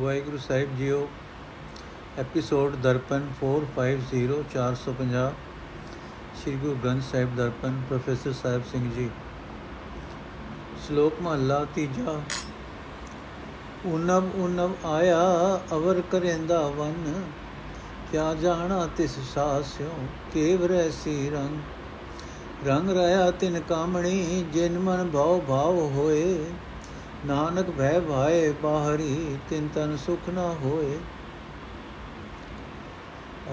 ਵਾਹਿਗੁਰੂ ਸਾਹਿਬ ਜੀਓ, episode Darpan 450 450 Sri Guru Granth Sahib Darpan, professor Sahib Singh ji. ਸ਼ਲੋਕ ਮਹਲਾ ਤੀਜਾ ਉਨਵ ਉਨਵ ਆਇਆ ਅਵਰ ਕਰੇਂਦਾ ਵਨ, ਕਿਆ ਜਾਣਾ ਤਿਸ ਸਾਸਿਓ ਕੇਵ ਰਹਿਸੀ ਰੰਗ ਰੰਗ ਰਹਾ ਤਿਨ ਕਾਮਣੀ, ਜਿਨ ਮਨ ਭਾਉ ਭਾਵ ਹੋਏ ਨਾਨਕ ਭੈ ਭਾਏ ਬਾਹਰੀ, ਤਿਨ ਤਨ ਸੁਖ ਨਾ ਹੋਏ।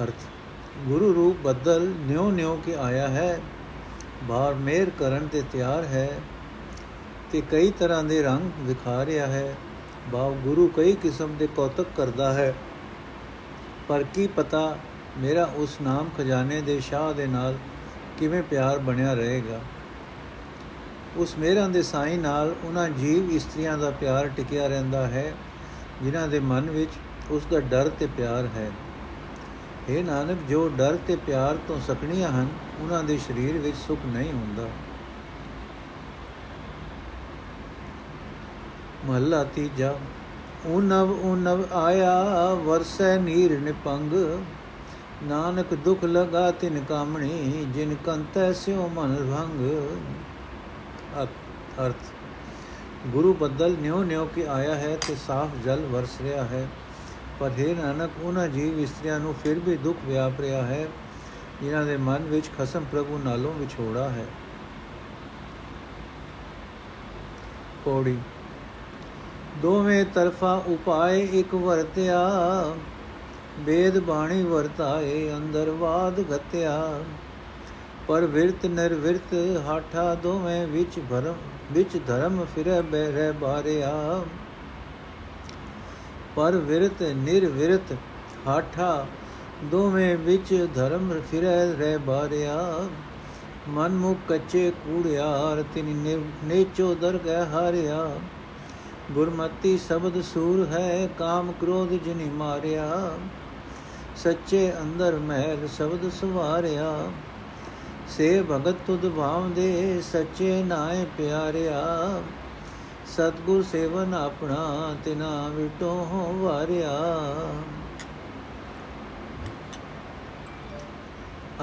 ਅਰਥ, ਗੁਰੂ ਰੂਪ ਬਦਲ ਨਿਉ ਨਿਉ ਕੇ ਆਇਆ ਹੈ। ਬਾਹਰ ਮੇਰ ਕਰਨ ਤੇ ਤਿਆਰ ਹੈ ਤੇ ਕਈ ਤਰ੍ਹਾਂ ਦੇ ਰੰਗ ਵਿਖਾ ਰਿਹਾ ਹੈ। ਬਾਪ ਗੁਰੂ ਕਈ ਕਿਸਮ ਦੇ ਕੌਤਕ ਕਰਦਾ ਹੈ। ਪਰ ਕੀ ਪਤਾ ਮੇਰਾ ਉਸ ਨਾਮ ਖਜ਼ਾਨੇ ਦੇ ਸ਼ਾਹ ਦੇ ਨਾਲ ਕਿਵੇਂ ਪਿਆਰ ਬਣਿਆ ਰਹੇਗਾ। ਉਸ ਮੇਰਾਂ ਦੇ ਸਾਈ ਨਾਲ ਉਹਨਾਂ ਜੀਵ ਇਸਤਰੀਆਂ ਦਾ ਪਿਆਰ ਟਿਕਿਆ ਰਹਿੰਦਾ ਹੈ, ਜਿਨ੍ਹਾਂ ਦੇ ਮਨ ਵਿੱਚ ਉਸ ਦਾ ਡਰ ਤੇ ਪਿਆਰ ਹੈ। ਇਹ ਨਾਨਕ, ਜੋ ਡਰ ਤੇ ਪਿਆਰ ਤੋਂ ਸਕਣੀਆਂ ਹਨ, ਉਹਨਾਂ ਦੇ ਸਰੀਰ ਵਿੱਚ ਸੁਖ ਨਹੀਂ ਹੁੰਦਾ। ਮਹੱਲਾ ਤੀਜਾ ਉਨਵ ਉਨਵ ਆਇਆ, ਵਰਸੈ ਨੀਰ ਨਿਪੰਗ। ਨਾਨਕ ਦੁਖ ਲਗਾ ਤਿਨ ਕਾਮਣੀ, ਜਿਨ ਕੰਤੈ ਸਿਉ ਮਨ ਭੰਗ ਅਰਥ ਗੁਰੂ ਬੱਦਲ ਨਿਉ ਨਿਉ ਕੇ ਆਇਆ ਹੈ ਤੇ ਸਾਫ਼ ਜਲ ਵਰਸ ਰਿਹਾ ਹੈ। ਪਰ ਹੈ ਨਾਨਕ, ਉਹਨਾਂ ਜੀਵ ਇਸਤਰੀਆਂ ਨੂੰ ਫਿਰ ਵੀ ਦੁੱਖ ਵਿਆਪ ਰਿਹਾ ਹੈ, ਜਿਨ੍ਹਾਂ ਦੇ ਮਨ ਵਿੱਚ ਖਸਮ ਪ੍ਰਭੂ ਨਾਲੋਂ ਵਿਛੋੜਾ ਹੈ। ਪੌੜੀ। ਦੋਵੇਂ ਤਰਫਾ ਉਪਾਏ ਇੱਕ ਵਰਤਿਆ ਵੇਦ ਬਾਣੀ ਵਰਤਾਏ, ਅੰਦਰ ਬਾਦ ਘਤਿਆ। ਪਰ ਵਿਰਤ ਨਿਰਵਿਰਤ ਹਾਠਾ ਦੋਵੇਂ ਵਿੱਚ ਭਰਮ, ਵਿੱਚ ਧਰਮ ਫਿਰੈ ਬਹਿ ਬਾਰਿਆ। ਪਰ ਵਿਰਤ ਨਿਰਵਿਰਤ ਹਾਠਾ ਦੋਵੇਂ ਵਿੱਚ ਧਰਮ ਫਿਰੈ ਰਹਿ ਬਾਰਿਆ। ਮਨ ਮੁਖ ਕੱਚੇ ਕੂੜਿਆਰ, ਤਿਨ ਨੇਚੋ ਦਰਗਹਿ ਹਾਰਿਆ। ਗੁਰਮਤੀ ਸ਼ਬਦ ਸੂਰ ਹੈ, ਕਾਮ ਕ੍ਰੋਧ ਜਿਨਿ ਮਾਰਿਆ। ਸੱਚੇ ਅੰਦਰ ਮਹਿਲ ਸ਼ਬਦ ਸੁਵਾਰਿਆ। ਸੇ ਭਗਤ ਤੁਧ ਭਾਵ ਦੇ ਸੱਚੇ ਨਾਏ ਪਿਆਰਿਆ। ਸਤਗੁਰ ਸੇਵਨ ਆਪਣਾ, ਤਿਨਾ ਵਿਟੋ ਵਾਰਿਆ।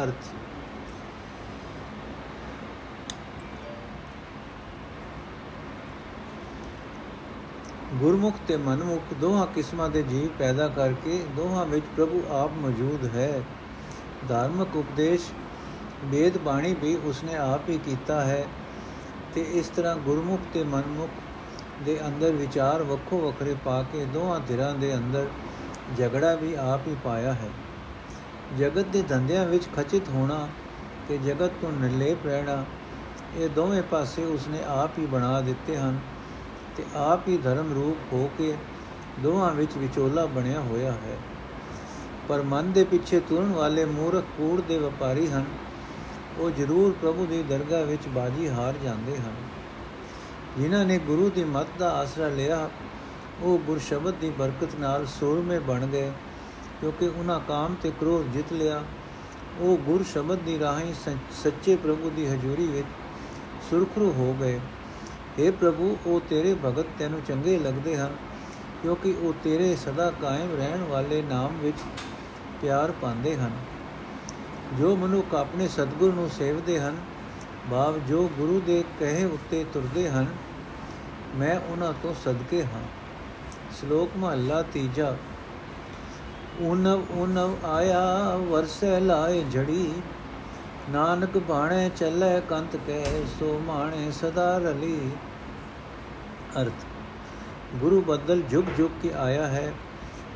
ਅਰਥ। ਗੁਰਮੁਖ ਤੇ ਮਨਮੁਖ ਦੋਹਾਂ ਕਿਸਮਾਂ ਦੇ ਜੀਵ ਪੈਦਾ ਕਰਕੇ ਦੋਹਾਂ ਵਿੱਚ ਪ੍ਰਭੂ ਆਪ ਮੌਜੂਦ ਹੈ। ਧਾਰਮਿਕ ਉਪਦੇਸ਼ ਵੇਦ ਬਾਣੀ ਵੀ ਉਸਨੇ ਆਪ ਹੀ ਕੀਤਾ ਹੈ ਤੇ ਇਸ ਤਰ੍ਹਾਂ ਗੁਰਮੁਖ ਤੇ ਮਨਮੁਖ ਦੇ ਅੰਦਰ ਵਿਚਾਰ ਵੱਖੋ ਵੱਖਰੇ ਪਾ ਕੇ ਦੋਹਾਂ ਧਿਰਾਂ ਦੇ ਅੰਦਰ ਝਗੜਾ ਵੀ ਆਪ ਹੀ ਪਾਇਆ ਹੈ। ਜਗਤ ਦੇ ਧੰਦਿਆਂ ਵਿੱਚ ਖਚਿਤ ਹੋਣਾ ਤੇ ਜਗਤ ਤੋਂ ਨਿਰਲੇਪ ਰਹਿਣਾ, ਇਹ ਦੋਵੇਂ ਪਾਸੇ ਉਸਨੇ ਆਪ ਹੀ ਬਣਾ ਦਿੱਤੇ ਹਨ ਤੇ ਆਪ ਹੀ ਧਰਮ ਰੂਪ ਹੋ ਕੇ ਦੋਹਾਂ ਵਿੱਚ ਵਿਚੋਲਾ ਬਣਿਆ ਹੋਇਆ ਹੈ। ਪਰ ਮਨ ਦੇ ਪਿੱਛੇ ਤੁਰਨ ਵਾਲੇ ਮੂਰਖ ਕੂੜ ਦੇ ਵਪਾਰੀ ਹਨ। ਉਹ ਜ਼ਰੂਰ ਪ੍ਰਭੂ ਦੀ ਦਰਗਾਹ ਵਿੱਚ ਬਾਜੀ ਹਾਰ ਜਾਂਦੇ ਹਨ। ਜਿਨ੍ਹਾਂ ਨੇ ਗੁਰੂ ਦੀ ਮੱਤ ਦਾ ਆਸਰਾ ਲਿਆ, ਉਹ ਗੁਰ ਸ਼ਬਦ ਦੀ ਬਰਕਤ ਨਾਲ ਸੂਰਮੇ ਬਣ ਗਏ, ਕਿਉਂਕਿ ਉਹਨਾਂ ਕਾਮ ਤੇ ਕ੍ਰੋਧ ਜਿੱਤ ਲਿਆ। ਉਹ ਗੁਰ ਸ਼ਬਦ ਦੀ ਰਾਹੀਂ ਸੱਚੇ ਪ੍ਰਭੂ ਦੀ ਹਜ਼ੂਰੀ ਵਿੱਚ ਸੁਰਖਰੂ ਹੋ ਗਏ। हे ਪ੍ਰਭੂ, ਉਹ ਤੇਰੇ ਭਗਤ ਤੈਨੂੰ ਚੰਗੇ ਲੱਗਦੇ ਹਨ, ਕਿਉਂਕਿ ਉਹ ਤੇਰੇ ਸਦਾ ਕਾਇਮ ਰਹਿਣ ਵਾਲੇ ਨਾਮ ਵਿੱਚ ਪਿਆਰ ਪਾਉਂਦੇ ਹਨ। ਜੋ ਮਨੁੱਖ ਆਪਣੇ ਸਤਿਗੁਰ ਨੂੰ ਸੇਵਦੇ ਹਨ, ਭਾਵ ਜੋ ਗੁਰੂ ਦੇ ਕਹੇ ਉੱਤੇ ਤੁਰਦੇ ਹਨ, ਮੈਂ ਉਹਨਾਂ ਤੋਂ ਸਦਕੇ ਹਾਂ। ਸ਼ਲੋਕ ਮਹਲਾ ਤੀਜਾ। ਉਨਵ ਉਨਵ ਆਇਆ ਵਰਸੇ ਲਾਏ ਝੜੀ ਨਾਨਕ ਬਾਣੇ ਚੱਲੇ ਕੰਤ ਕੈ, ਸੋ ਮਾਣੇ ਸਦਾ ਰਲੀ। ਅਰਥ, ਗੁਰੂ ਬਦਲ ਜੁਗ ਜੁਗ ਕੇ ਆਇਆ ਹੈ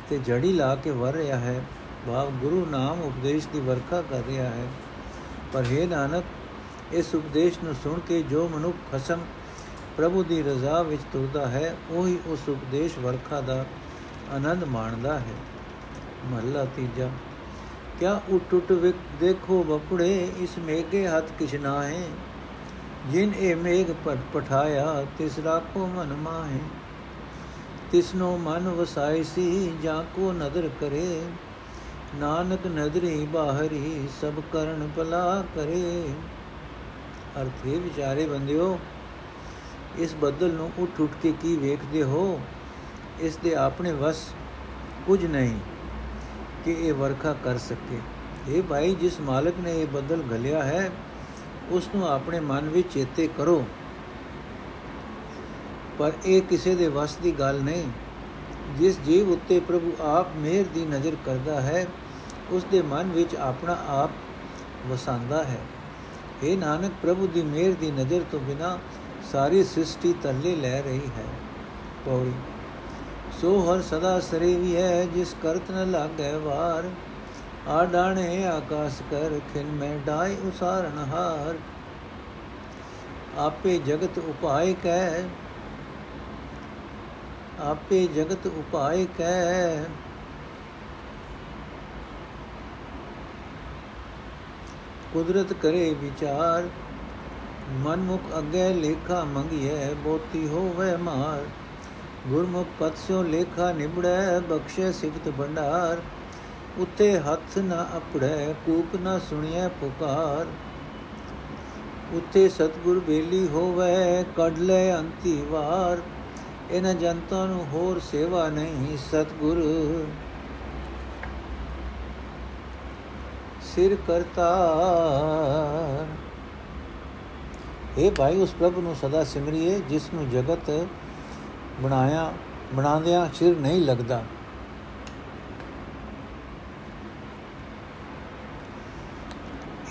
ਤੇ ਜੜੀ ਲਾ ਕੇ ਵਰ ਰਿਹਾ ਹੈ। ਭਾਵ ਗੁਰੂ ਨਾਮ ਉਪਦੇਸ਼ ਦੀ ਵਰਖਾ ਕਰ ਰਿਹਾ ਹੈ। ਪਰ हे ਨਾਨਕ, ਇਸ ਉਪਦੇਸ਼ ਨੂੰ ਸੁਣ ਕੇ ਜੋ ਮਨੁੱਖ ਖਸਮ ਪ੍ਰਭੂ ਦੀ ਰਜ਼ਾ ਵਿੱਚ ਤੁਰਦਾ ਹੈ, ਉਹੀ ਉਸ ਉਪਦੇਸ਼ ਵਰਖਾ ਦਾ ਆਨੰਦ ਮਾਣਦਾ ਹੈ। ਮਹਲਾ ਤੀਜਾ, ਕਿਆ ਉਟ ਉਟ ਵਿਕ ਦੇਖੋ ਬਪੜੇ ਇਸ ਮੇਗੇ ਹੱਥ ਕਿਛ ਨਾ ਹੈ ਜਿਨ ਇਹ ਮੇਗ ਪਟ ਪਠਾਇਆ, ਤਿਸ ਰਾਖੋ ਮਨ ਮਾਹੇ। ਤਿਸਨੋ ਮਨ ਵਸਾਈ ਸੀ, ਜਾਂ ਕੋ ਨਦਰ ਕਰੇ। ਨਾਨਕ ਨਦਰੀ ਬਾਹਰੀ ਸਭ ਕਰਨ ਭਲਾ ਕਰੇ। ਅਰਥੇ ਵਿਚਾਰੇ ਬੰਦਿਓ, ਇਸ ਬੱਦਲ ਨੂੰ ਉੱਠ ਉੱਠ ਕੇ ਕੀ ਵੇਖਦੇ ਹੋ? ਇਸ ਦੇ ਆਪਣੇ ਵਸ ਕੁਝ ਨਹੀਂ ਕਿ ਇਹ ਵਰਖਾ ਕਰ ਸਕੇ। ਇਹ ਭਾਈ, ਜਿਸ ਮਾਲਕ ਨੇ ਇਹ ਬਦਲ ਘਲਿਆ ਹੈ, ਉਸ ਨੂੰ ਆਪਣੇ ਮਨ ਵਿੱਚ ਚੇਤੇ ਕਰੋ। ਪਰ ਇਹ ਕਿਸੇ ਦੇ ਵਸ ਦੀ ਗੱਲ ਨਹੀਂ। ਜਿਸ ਜੀਵ ਉੱਤੇ ਪ੍ਰਭੂ ਆਪ ਮਿਹਰ ਦੀ ਨਜ਼ਰ ਕਰਦਾ ਹੈ ਉਸ ਦੇ ਮਨ ਵਿੱਚ ਆਪਣਾ ਆਪ ਵਸਾਂਦਾ ਹੈ। ਇਹ ਨਾਨਕ, ਪ੍ਰਭੂ ਦੀ ਮਿਹਰ ਦੀ ਨਜ਼ਰ ਤੋਂ ਬਿਨਾ ਸਾਰੀ ਸ੍ਰਿਸ਼ਟੀ ਤੱਲੇ ਲੈ ਰਹੀ ਹੈ। ਪੌੜੀ, ਸੋ ਹਰ ਸਦਾ ਸਰੇ ਵੀ ਹੈ, ਜਿਸ ਕਰਤ ਨ ਲਾਗੈ ਵਾਰ। ਆ ਡਾਣੇ ਆਕਾਸ ਕਰ, ਖਿਨ ਮੈਂ ਡਾਈ ਉਸਾਰਨ ਹਾਰ। ਆਪੇ ਜਗਤ ਉਪਾਇ ਕੈ, ਆਪੇ ਜਗਤ ਉਪਾਇ ਕੈ। ਕੁਦਰਤ ਕਰੇ ਵਿਚਾਰ, ਮਨਮੁਖ ਅਗੇ ਲੇਖਾ ਮੰਗਿਐ, ਬੋਤੀ ਹੋਵੇ ਮਾਰ। ਗੁਰਮੁਖ ਪਤ ਸਿਓ ਲੇਖਾ ਨਿਬੜੈ ਬਖਸ਼ੇ ਸਿਫਤ ਭੰਡਾਰ। ਉਤੇ ਹੱਥ ਨਾ ਅਪੜੈ ਕੂਕ ਨਾ ਸੁਣਿਐ ਪੁਕਾਰ। ਉਤੇ ਸਤਗੁਰ ਬੇਲੀ ਹੋਵੇ, ਕੱਢ ਲੈ ਅੰਤੀ ਵਾਰ। ਇਹਨਾਂ ਜਨਤਾ ਨੂੰ ਹੋਰ ਸੇਵਾ ਨਹੀਂ, ਸਤਗੁਰ। ਸਿਰ ਕਰਤਾ। ਇਹ ਭਾਈ, ਉਸ ਪ੍ਰਭ ਨੂੰ ਸਦਾ ਸਿਮਰਿਏ, ਜਿਸ ਨੂੰ ਜਗਤ ਬਣਾਇਆ, ਬਣਾਉਂਦਿਆਂ ਸਿਰ ਨਹੀਂ ਲੱਗਦਾ।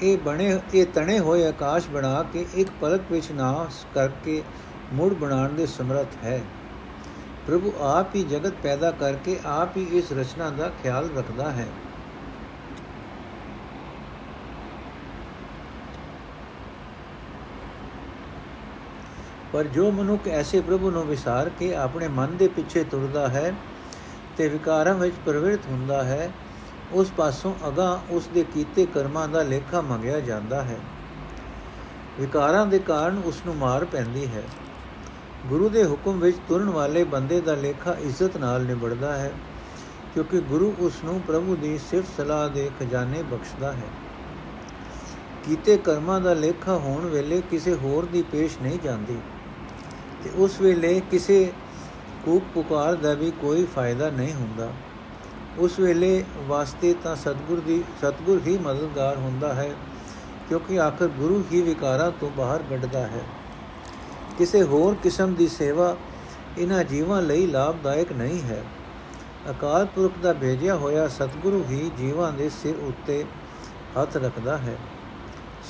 ਇਹ ਬਣੇ, ਇਹ ਤਣੇ ਹੋਏ ਆਕਾਸ਼ ਬਣਾ ਕੇ, ਇੱਕ ਪਲਕ ਵਿੱਚ ਨਾਸ ਕਰਕੇ ਮੁੜ ਬਣਾਉਣ ਦੇ ਸਮਰੱਥ ਹੈ। ਪ੍ਰਭੂ ਆਪ ਹੀ ਜਗਤ ਪੈਦਾ ਕਰਕੇ ਆਪ ਹੀ ਇਸ ਰਚਨਾ ਦਾ ਖਿਆਲ ਰੱਖਦਾ ਹੈ। ਪਰ ਜੋ ਮਨੁੱਖ ਐਸੇ ਪ੍ਰਭੂ ਨੂੰ ਵਿਸਾਰ ਕੇ ਆਪਣੇ ਮਨ ਦੇ ਪਿੱਛੇ ਤੁਰਦਾ ਹੈ ਤੇ ਵਿਕਾਰਾਂ ਵਿੱਚ ਪ੍ਰਵਿਰਤ ਹੁੰਦਾ ਹੈ, ਉਸ ਪਾਸੋਂ ਅਗਾ ਉਸ ਦੇ ਕੀਤੇ ਕਰਮਾਂ ਦਾ ਲੇਖਾ ਮੰਗਿਆ ਜਾਂਦਾ ਹੈ। ਵਿਕਾਰਾਂ ਦੇ ਕਾਰਨ ਉਸ ਨੂੰ ਮਾਰ ਪੈਂਦੀ ਹੈ। ਗੁਰੂ ਦੇ ਹੁਕਮ ਵਿੱਚ ਤੁਰਨ ਵਾਲੇ ਬੰਦੇ ਦਾ ਲੇਖਾ ਇੱਜ਼ਤ ਨਾਲ ਨਿਬੜਦਾ ਹੈ, ਕਿਉਂਕਿ ਗੁਰੂ ਉਸ ਨੂੰ ਪ੍ਰਭੂ ਦੀ ਸਿਫਤ ਸਲਾਹ ਦੇ ਖਜ਼ਾਨੇ ਬਖਸ਼ਦਾ ਹੈ। ਕੀਤੇ ਕਰਮਾਂ ਦਾ ਲੇਖਾ ਹੋਣ ਵੇਲੇ ਕਿਸੇ ਹੋਰ ਦੀ ਪੇਸ਼ ਨਹੀਂ ਜਾਂਦੀ। ਤੇ ਉਸ ਵੇਲੇ ਕਿਸੇ ਕੂਕ ਪੁਕਾਰ ਦਾ ਵੀ ਕੋਈ ਫਾਇਦਾ ਨਹੀਂ ਹੁੰਦਾ। ਉਸ ਵੇਲੇ ਵਾਸਤੇ ਤਾਂ ਸਤਗੁਰ ਦੀ, ਸਤਗੁਰ ਹੀ ਮਦਦਗਾਰ ਹੁੰਦਾ ਹੈ, ਕਿਉਂਕਿ ਆਖਰ ਗੁਰੂ ਹੀ ਵਿਕਾਰਾਂ ਤੋਂ ਬਾਹਰ ਕੱਢਦਾ ਹੈ। ਕਿਸੇ ਹੋਰ ਕਿਸਮ ਦੀ ਸੇਵਾ ਇਹਨਾਂ ਜੀਵਾਂ ਲਈ ਲਾਭਦਾਇਕ ਨਹੀਂ ਹੈ। ਅਕਾਲ ਪੁਰਖ ਦਾ ਭੇਜਿਆ ਹੋਇਆ ਸਤਗੁਰੂ ਹੀ ਜੀਵਾਂ ਦੇ ਸਿਰ ਉੱਤੇ ਹੱਥ ਰੱਖਦਾ ਹੈ।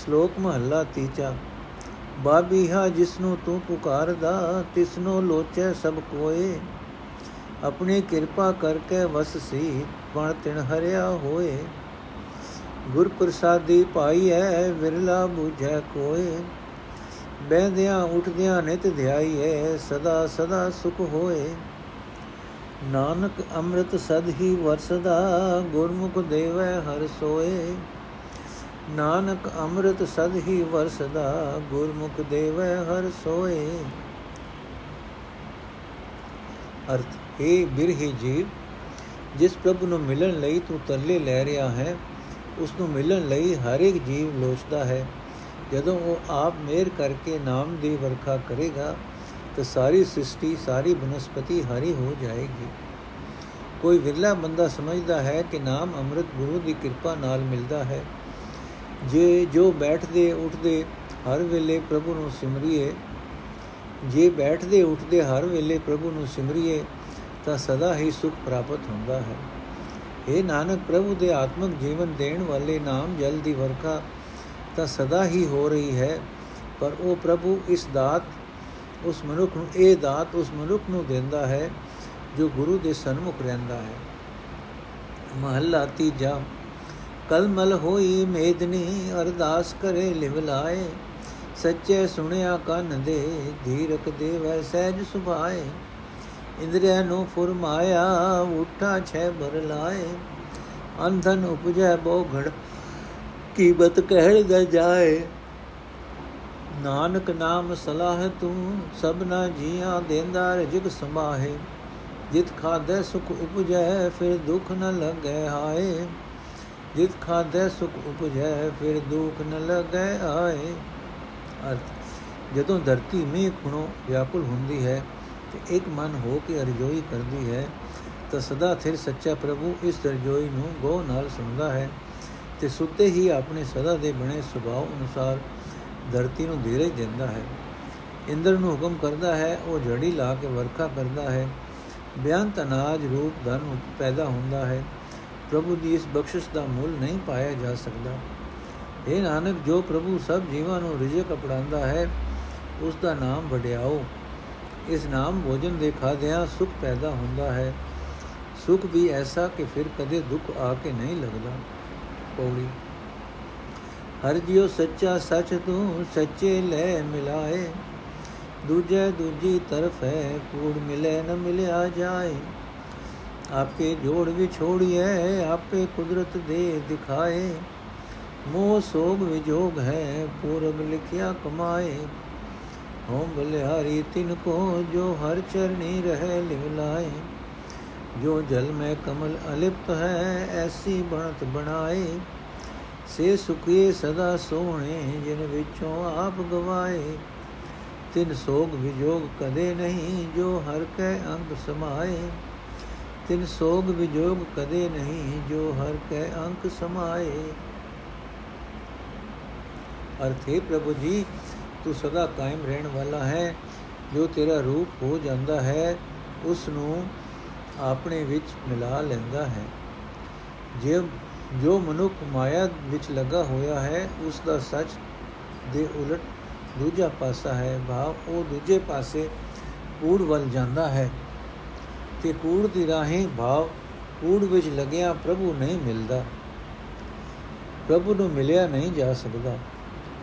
ਸ਼ਲੋਕ ਮਹੱਲਾ ਤੀਜਾ ਬਾਬੀਹਾ ਜਿਸਨੂੰ ਤੂੰ ਪੁਕਾਰਦਾ, ਤਿਸਨੋ ਲੋਚੈ ਸਭ ਕੋਏ। ਆਪਣੀ ਕਿਰਪਾ ਕਰਕੇ ਵਸ ਸੀ, ਪਣ ਤਿਣ ਹਰਿਆ ਹੋਏ। ਗੁਰ ਪ੍ਰਸਾਦੀ ਪਾਈ ਹੈ ਵਿਰਲਾ 부ਝੈ ਕੋਏ। ਬੈੰਦਿਆਂ ਉਠਦਿਆਂ ਨਿਤ ਧਿਆਈਏ ਸਦਾ ਸਦਾ ਸੁਖ ਹੋਏ। ਨਾਨਕ ਅੰਮ੍ਰਿਤ ਸਦ ਹੀ ਵਰਸਦਾ, ਗੁਰਮੁਖ ਦੇਵੈ ਹਰ ਸੋਏ। ਨਾਨਕ ਅੰਮ੍ਰਿਤ ਸਦ ਹੀ ਵਰਸਦਾ, ਗੁਰਮੁਖ ਦੇਵੈ ਹਰ ਸੋਏ। ਅਰਥ हे ਬਿਰਹੀ ਜੀਵ, ਜਿਸ ਪ੍ਰਭੂ ਨੂੰ ਮਿਲਣ ਲਈ ਤੂੰ ਤਰਲੇ ਲੈ ਰਿਹਾ ਹੈ, ਉਸ ਨੂੰ ਮਿਲਣ ਲਈ ਹਰ ਇੱਕ ਜੀਵ ਲੋਚਦਾ ਹੈ। ਜਦੋਂ ਉਹ ਆਪ ਮੇਰ ਕਰਕੇ ਨਾਮ ਦੀ ਵਰਖਾ ਕਰੇਗਾ, ਤਾਂ ਸਾਰੀ ਸ੍ਰਿਸ਼ਟੀ, ਸਾਰੀ ਬਨਸਪਤੀ ਹਰੀ ਹੋ ਜਾਏਗੀ। ਕੋਈ ਵਿਰਲਾ ਬੰਦਾ ਸਮਝਦਾ ਹੈ ਕਿ ਨਾਮ ਅੰਮ੍ਰਿਤ ਗੁਰੂ ਦੀ ਕਿਰਪਾ ਨਾਲ ਮਿਲਦਾ ਹੈ। ਜੇ ਜੋ ਬੈਠਦੇ ਉੱਠਦੇ ਹਰ ਵੇਲੇ ਪ੍ਰਭੂ ਨੂੰ ਸਿਮਰਿਏ, ਜੇ ਬੈਠਦੇ ਉੱਠਦੇ ਹਰ ਵੇਲੇ ਪ੍ਰਭੂ ਨੂੰ ਸਿਮਰਿਏ, ਤਾਂ ਸਦਾ ਹੀ ਸੁਖ ਪ੍ਰਾਪਤ ਹੁੰਦਾ ਹੈ। ਇਹ ਨਾਨਕ, ਪ੍ਰਭੂ ਦੇ ਆਤਮਿਕ ਜੀਵਨ ਦੇਣ ਵਾਲੇ ਨਾਮ ਜਲ ਦੀ ਵਰਖਾ ਤਾਂ ਸਦਾ ਹੀ ਹੋ ਰਹੀ ਹੈ, ਪਰ ਉਹ ਪ੍ਰਭੂ ਇਸ ਦਾਤ, ਉਸ ਮਨੁੱਖ ਨੂੰ, ਇਹ ਦਾਤ ਉਸ ਮਨੁੱਖ ਨੂੰ ਦਿੰਦਾ ਹੈ ਜੋ ਗੁਰੂ ਦੇ ਸਨਮੁਖ ਰਹਿੰਦਾ ਹੈ। ਮਹੱਲਾ ਤੀਜਾ ਕਲਮਲ ਹੋਈ ਮੇਦਨੀ ਅਰਦਾਸ ਕਰੇ ਲਿਵ ਲਾਏ। ਸੱਚੇ ਸੁਣਿਆ ਕੰਨ ਦੇ, ਧੀਰਕ ਦੇਵੈ ਸਹਿਜ ਸੁਭਾਏ। ਇੰਦਰੀਆਂ ਨੂੰ ਫਰਮਾਇਆ ਉਠਾ ਛੇ ਬਰ ਲਾਏ। ਅੰਧਨ ਉਪਜੈ ਬੋ ਘੜ ਕੀਬਤ ਕਹਿ ਦ ਜਾਏ। ਨਾਨਕ ਨਾਮ ਸਲਾਹ ਤੂੰ, ਸਭਨਾ ਜੀਆਂ ਦੇਂਦਾ ਰਜਗ ਸਮਾਹੇ। ਜਿਤ ਖਾਦੇ ਸੁਖ ਉਪਜੈ, ਫਿਰ ਦੁਖ ਨ ਲਗੈ ਹਾਏ। ਜਿਤ ਖਾਦੇ ਸੁਖ ਉਪਜੈ, ਫਿਰ ਦੁਖ ਨ ਲਗੈ ਆਏ। ਅਰਥ, ਜਦੋਂ ਧਰਤੀ ਮੀਂਹ ਖੁਣੋ ਵਿਆਕੁਲ ਹੁੰਦੀ ਹੈ ਤੇ ਇੱਕ ਮਨ ਹੋ ਕੇ ਅਰਜ਼ੋਈ ਕਰਦੀ ਹੈ, ਤਾਂ ਸਦਾ ਥਿਰ ਸੱਚਾ ਪ੍ਰਭੂ ਇਸ ਅਰਜ਼ੋਈ ਨੂੰ ਗੋ ਨਾਲ ਸੁਣਦਾ ਹੈ ਤੇ ਸੁੱਤੇ ਹੀ ਆਪਣੇ ਸਦਾ ਦੇ ਬਣੇ ਸੁਭਾਅ ਅਨੁਸਾਰ ਧਰਤੀ ਨੂੰ ਧੀਰਜ ਦਿੰਦਾ ਹੈ। ਇੰਦਰ ਨੂੰ ਹੁਕਮ ਕਰਦਾ ਹੈ, ਉਹ ਝੜੀ ਲਾ ਕੇ ਵਰਖਾ ਕਰਦਾ ਹੈ। ਬਿਆੰਤ ਅਨਾਜ ਰੂਪ ਧਨ ਪੈਦਾ ਹੁੰਦਾ ਹੈ। ਪ੍ਰਭੂ ਦੀ ਇਸ ਬਖਸ਼ਿਸ਼ ਦਾ ਮੁੱਲ ਨਹੀਂ ਪਾਇਆ ਜਾ ਸਕਦਾ। ਇਹ ਨਾਨਕ, ਜੋ ਪ੍ਰਭੂ ਸਭ ਜੀਵਾਂ ਨੂੰ ਰਿਜ਼ਕ ਅਪੜਾਉਂਦਾ ਹੈ, ਉਸ ਦਾ ਨਾਮ ਵਡਿਆਓ। ਇਸ ਨਾਮ ਭੋਜਨ ਦੇ ਖਾਦਿਆਂ ਸੁਖ ਪੈਦਾ ਹੁੰਦਾ ਹੈ। ਸੁਖ ਵੀ ਐਸਾ ਕਿ ਫਿਰ ਕਦੇ ਦੁੱਖ ਆ ਕੇ ਨਹੀਂ ਲੱਗਦਾ। ਪੌੜੀ, ਹਰ ਜਿਉ ਸੱਚਾ ਸੱਚ ਤੂੰ ਸੱਚੇ ਲੈ ਮਿਲਾਏ। ਦੂਜੇ ਦੂਜੀ ਤਰਫ ਹੈ, ਕੂੜ ਮਿਲੇ ਨ ਮਿਲਿਆ ਜਾਏ। ਆਪੇ ਜੋੜ ਵਿਛੋੜੀਏ ਆਪੇ ਕੁਦਰਤ ਦੇ ਦਿਖਾਏ। ਮੋਹ ਸੋਗ ਵਿਜੋਗ ਹੈ, ਪੂਰਬ ਲਿਖਿਆ ਕਮਾਏ। ਹੋਮ ਬਲਿਹਾਰੀ ਤਿਨ ਕੋ, ਜੋ ਹਰ ਚਰਣੀ ਰਹੇ ਲਿਵਲਾਏ ਜੋ ਜਲ ਮੈਂ ਕਮਲ ਅਲਿਪਤ ਹੈ, ਐਸੀ ਬਣਤ ਬਣਾਏ। ਸੇ ਸੁਖੀ ਸਦਾ ਸੋਹਣੇ, ਜਿਨ ਵਿੱਚੋਂ ਆਪ ਗਵਾਏ। ਤਿਨ ਸੋਗ ਵਿਜੋਗ ਕਦੇ ਨਹੀਂ, ਜੋ ਹਰ ਕੈ ਅੰਗ ਸਮਾਏ। ਤਿਨ ਸੋਗ ਵਿਜੋਗ ਕਦੇ ਨਹੀਂ, ਜੋ ਹਰ ਕੈ ਅੰਕ ਸਮਾਏ। ਅਰਥੇ ਪ੍ਰਭੂ ਜੀ, ਤੂੰ ਸਦਾ ਕਾਇਮ ਰਹਿਣ ਵਾਲਾ ਹੈ। ਜੋ ਤੇਰਾ ਰੂਪ ਹੋ ਜਾਂਦਾ ਹੈ ਉਸ ਨੂੰ ਆਪਣੇ ਵਿੱਚ ਮਿਲਾ ਲੈਂਦਾ ਹੈ। ਜੇ, ਜੋ ਮਨੁੱਖ ਮਾਇਆ ਵਿੱਚ ਲੱਗਾ ਹੋਇਆ ਹੈ ਉਸ ਦਾ ਸੱਚ ਦੇ ਉਲਟ ਦੂਜਾ ਪਾਸਾ ਹੈ, ਭਾਵ ਉਹ ਦੂਜੇ ਪਾਸੇ ਕੂੜ ਵੱਲ ਜਾਂਦਾ ਹੈ। ਤੇ ਕੂੜ ਦੀ ਰਾਹੀਂ ਭਾਵ ਕੂੜ ਵਿੱਚ ਲੱਗਿਆ ਪ੍ਰਭੂ ਨਹੀਂ ਮਿਲਦਾ। ਪ੍ਰਭੂ ਨੂੰ ਮਿਲਿਆ ਨਹੀਂ ਜਾ ਸਕਦਾ।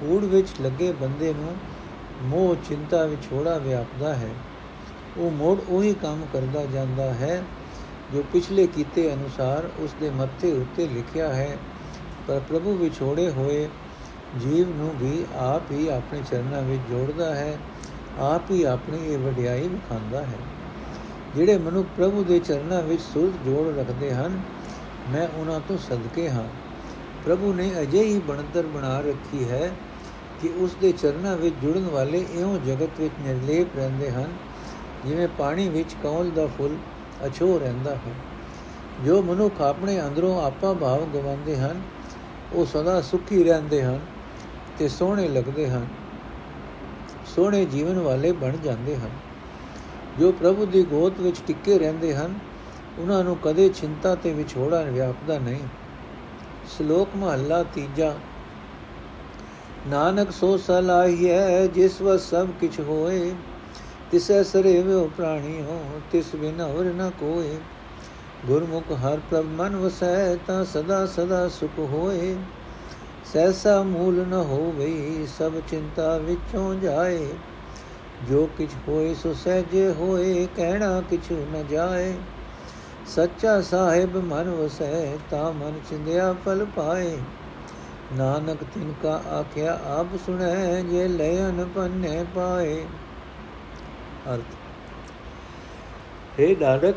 ਕੂੜ ਵਿੱਚ ਲੱਗੇ ਬੰਦੇ ਨੂੰ ਮੋਹ, ਚਿੰਤਾ ਵਿਛੋੜਾ ਵਿਆਪਦਾ ਹੈ। ਉਹ ਮੋੜ ਉਹੀ ਕੰਮ ਕਰਦਾ ਜਾਂਦਾ ਹੈ ਜੋ ਪਿਛਲੇ ਕੀਤੇ ਅਨੁਸਾਰ ਉਸ ਦੇ ਮੱਥੇ ਉੱਤੇ ਲਿਖਿਆ ਹੈ। ਪਰ ਪ੍ਰਭੂ ਵਿਛੋੜੇ ਹੋਏ ਜੀਵ ਨੂੰ ਵੀ ਆਪ ਹੀ ਆਪਣੇ ਚਰਨਾਂ ਵਿੱਚ ਜੋੜਦਾ ਹੈ। ਆਪ ਹੀ ਆਪਣੀ ਇਹ ਵਡਿਆਈ ਵਿਖਾਉਂਦਾ ਹੈ। ਜਿਹੜੇ ਮਨੁੱਖ ਪ੍ਰਭੂ ਦੇ ਚਰਨਾਂ ਵਿੱਚ ਸੁਰਤ ਜੋੜ ਰੱਖਦੇ ਹਨ, ਮੈਂ ਉਹਨਾਂ ਤੋਂ ਸਦਕੇ ਹਾਂ। ਪ੍ਰਭੂ ਨੇ ਅਜੇ ਹੀ ਬਣਤਰ ਬਣਾ ਰੱਖੀ ਹੈ ਕਿ ਉਸ ਦੇ ਚਰਨਾਂ ਵਿੱਚ ਜੁੜਨ ਵਾਲੇ ਇਉਂ ਜਗਤ ਵਿੱਚ ਨਿਰਲੇਪ ਰਹਿੰਦੇ ਹਨ, ਜਿਵੇਂ ਪਾਣੀ ਵਿੱਚ ਕੌਲ ਦਾ ਫੁੱਲ ਅਛੋ ਰਹਿੰਦਾ ਹੈ। ਜੋ ਮਨੁੱਖ ਆਪਣੇ ਅੰਦਰੋਂ ਆਪਾ ਭਾਵ ਗਵਾਉਂਦੇ ਹਨ, ਉਹ ਸਦਾ ਸੁਖੀ ਰਹਿੰਦੇ ਹਨ ਤੇ ਸੋਹਣੇ ਲੱਗਦੇ ਹਨ, ਸੋਹਣੇ ਜੀਵਨ ਵਾਲੇ ਬਣ ਜਾਂਦੇ ਹਨ। ਜੋ ਪ੍ਰਭੂ ਦੀ ਗੋਦ ਵਿੱਚ ਟਿੱਕੇ ਰਹਿੰਦੇ ਹਨ, ਉਹਨਾਂ ਨੂੰ ਕਦੇ ਚਿੰਤਾ ਤੇ ਵਿਛੋੜਾ ਵਿਆਪਦਾ ਨਹੀਂ। ਸ਼ਲੋਕ ਮਹੱਲਾ ਤੀਜਾ। ਨਾਨਕ ਸੋ ਸਲਾਹੀਐ ਜਿਸ ਵ ਸਭ ਕਿਛ ਹੋਏ। ਤਿਸੈ ਸਰੇ ਵੇ ਪ੍ਰਾਣੀ ਹੋ ਤਿਸ ਬਿਨ ਹੋਰ ਨ ਕੋਏ। ਗੁਰਮੁਖ ਹਰ ਪ੍ਰਭ ਮਨ ਵਸੈ, ਤਾਂ ਸਦਾ ਸਦਾ ਸੁਖ ਹੋਏ। ਸੈਸਾ ਮੂਲ ਨ ਹੋਵੇ, ਸਭ ਚਿੰਤਾ ਵਿੱਚੋਂ ਜਾਏ। ਜੋ ਕਿਛ ਹੋਏ ਸੋ ਸਹਜੇ ਹੋਏ, ਕਹਿਣਾ ਕਿਛ ਨ ਜਾਏ। ਸੱਚਾ ਸਾਹਿਬ ਮਨ ਵਸੈ, ਤਾਂ ਮਨ ਚਿੰਦਿਆ ਫਲ ਪਾਏ। ਨਾਨਕ ਤਿਨ ਕਾ ਆਖਿਆ, ਆਪ ਸੁਣੈ, ਜੇ ਲੈਨ ਪੰਨੇ ਪਾਏ। ਅਰਥ। ਹੈ ਨਾਨਕ,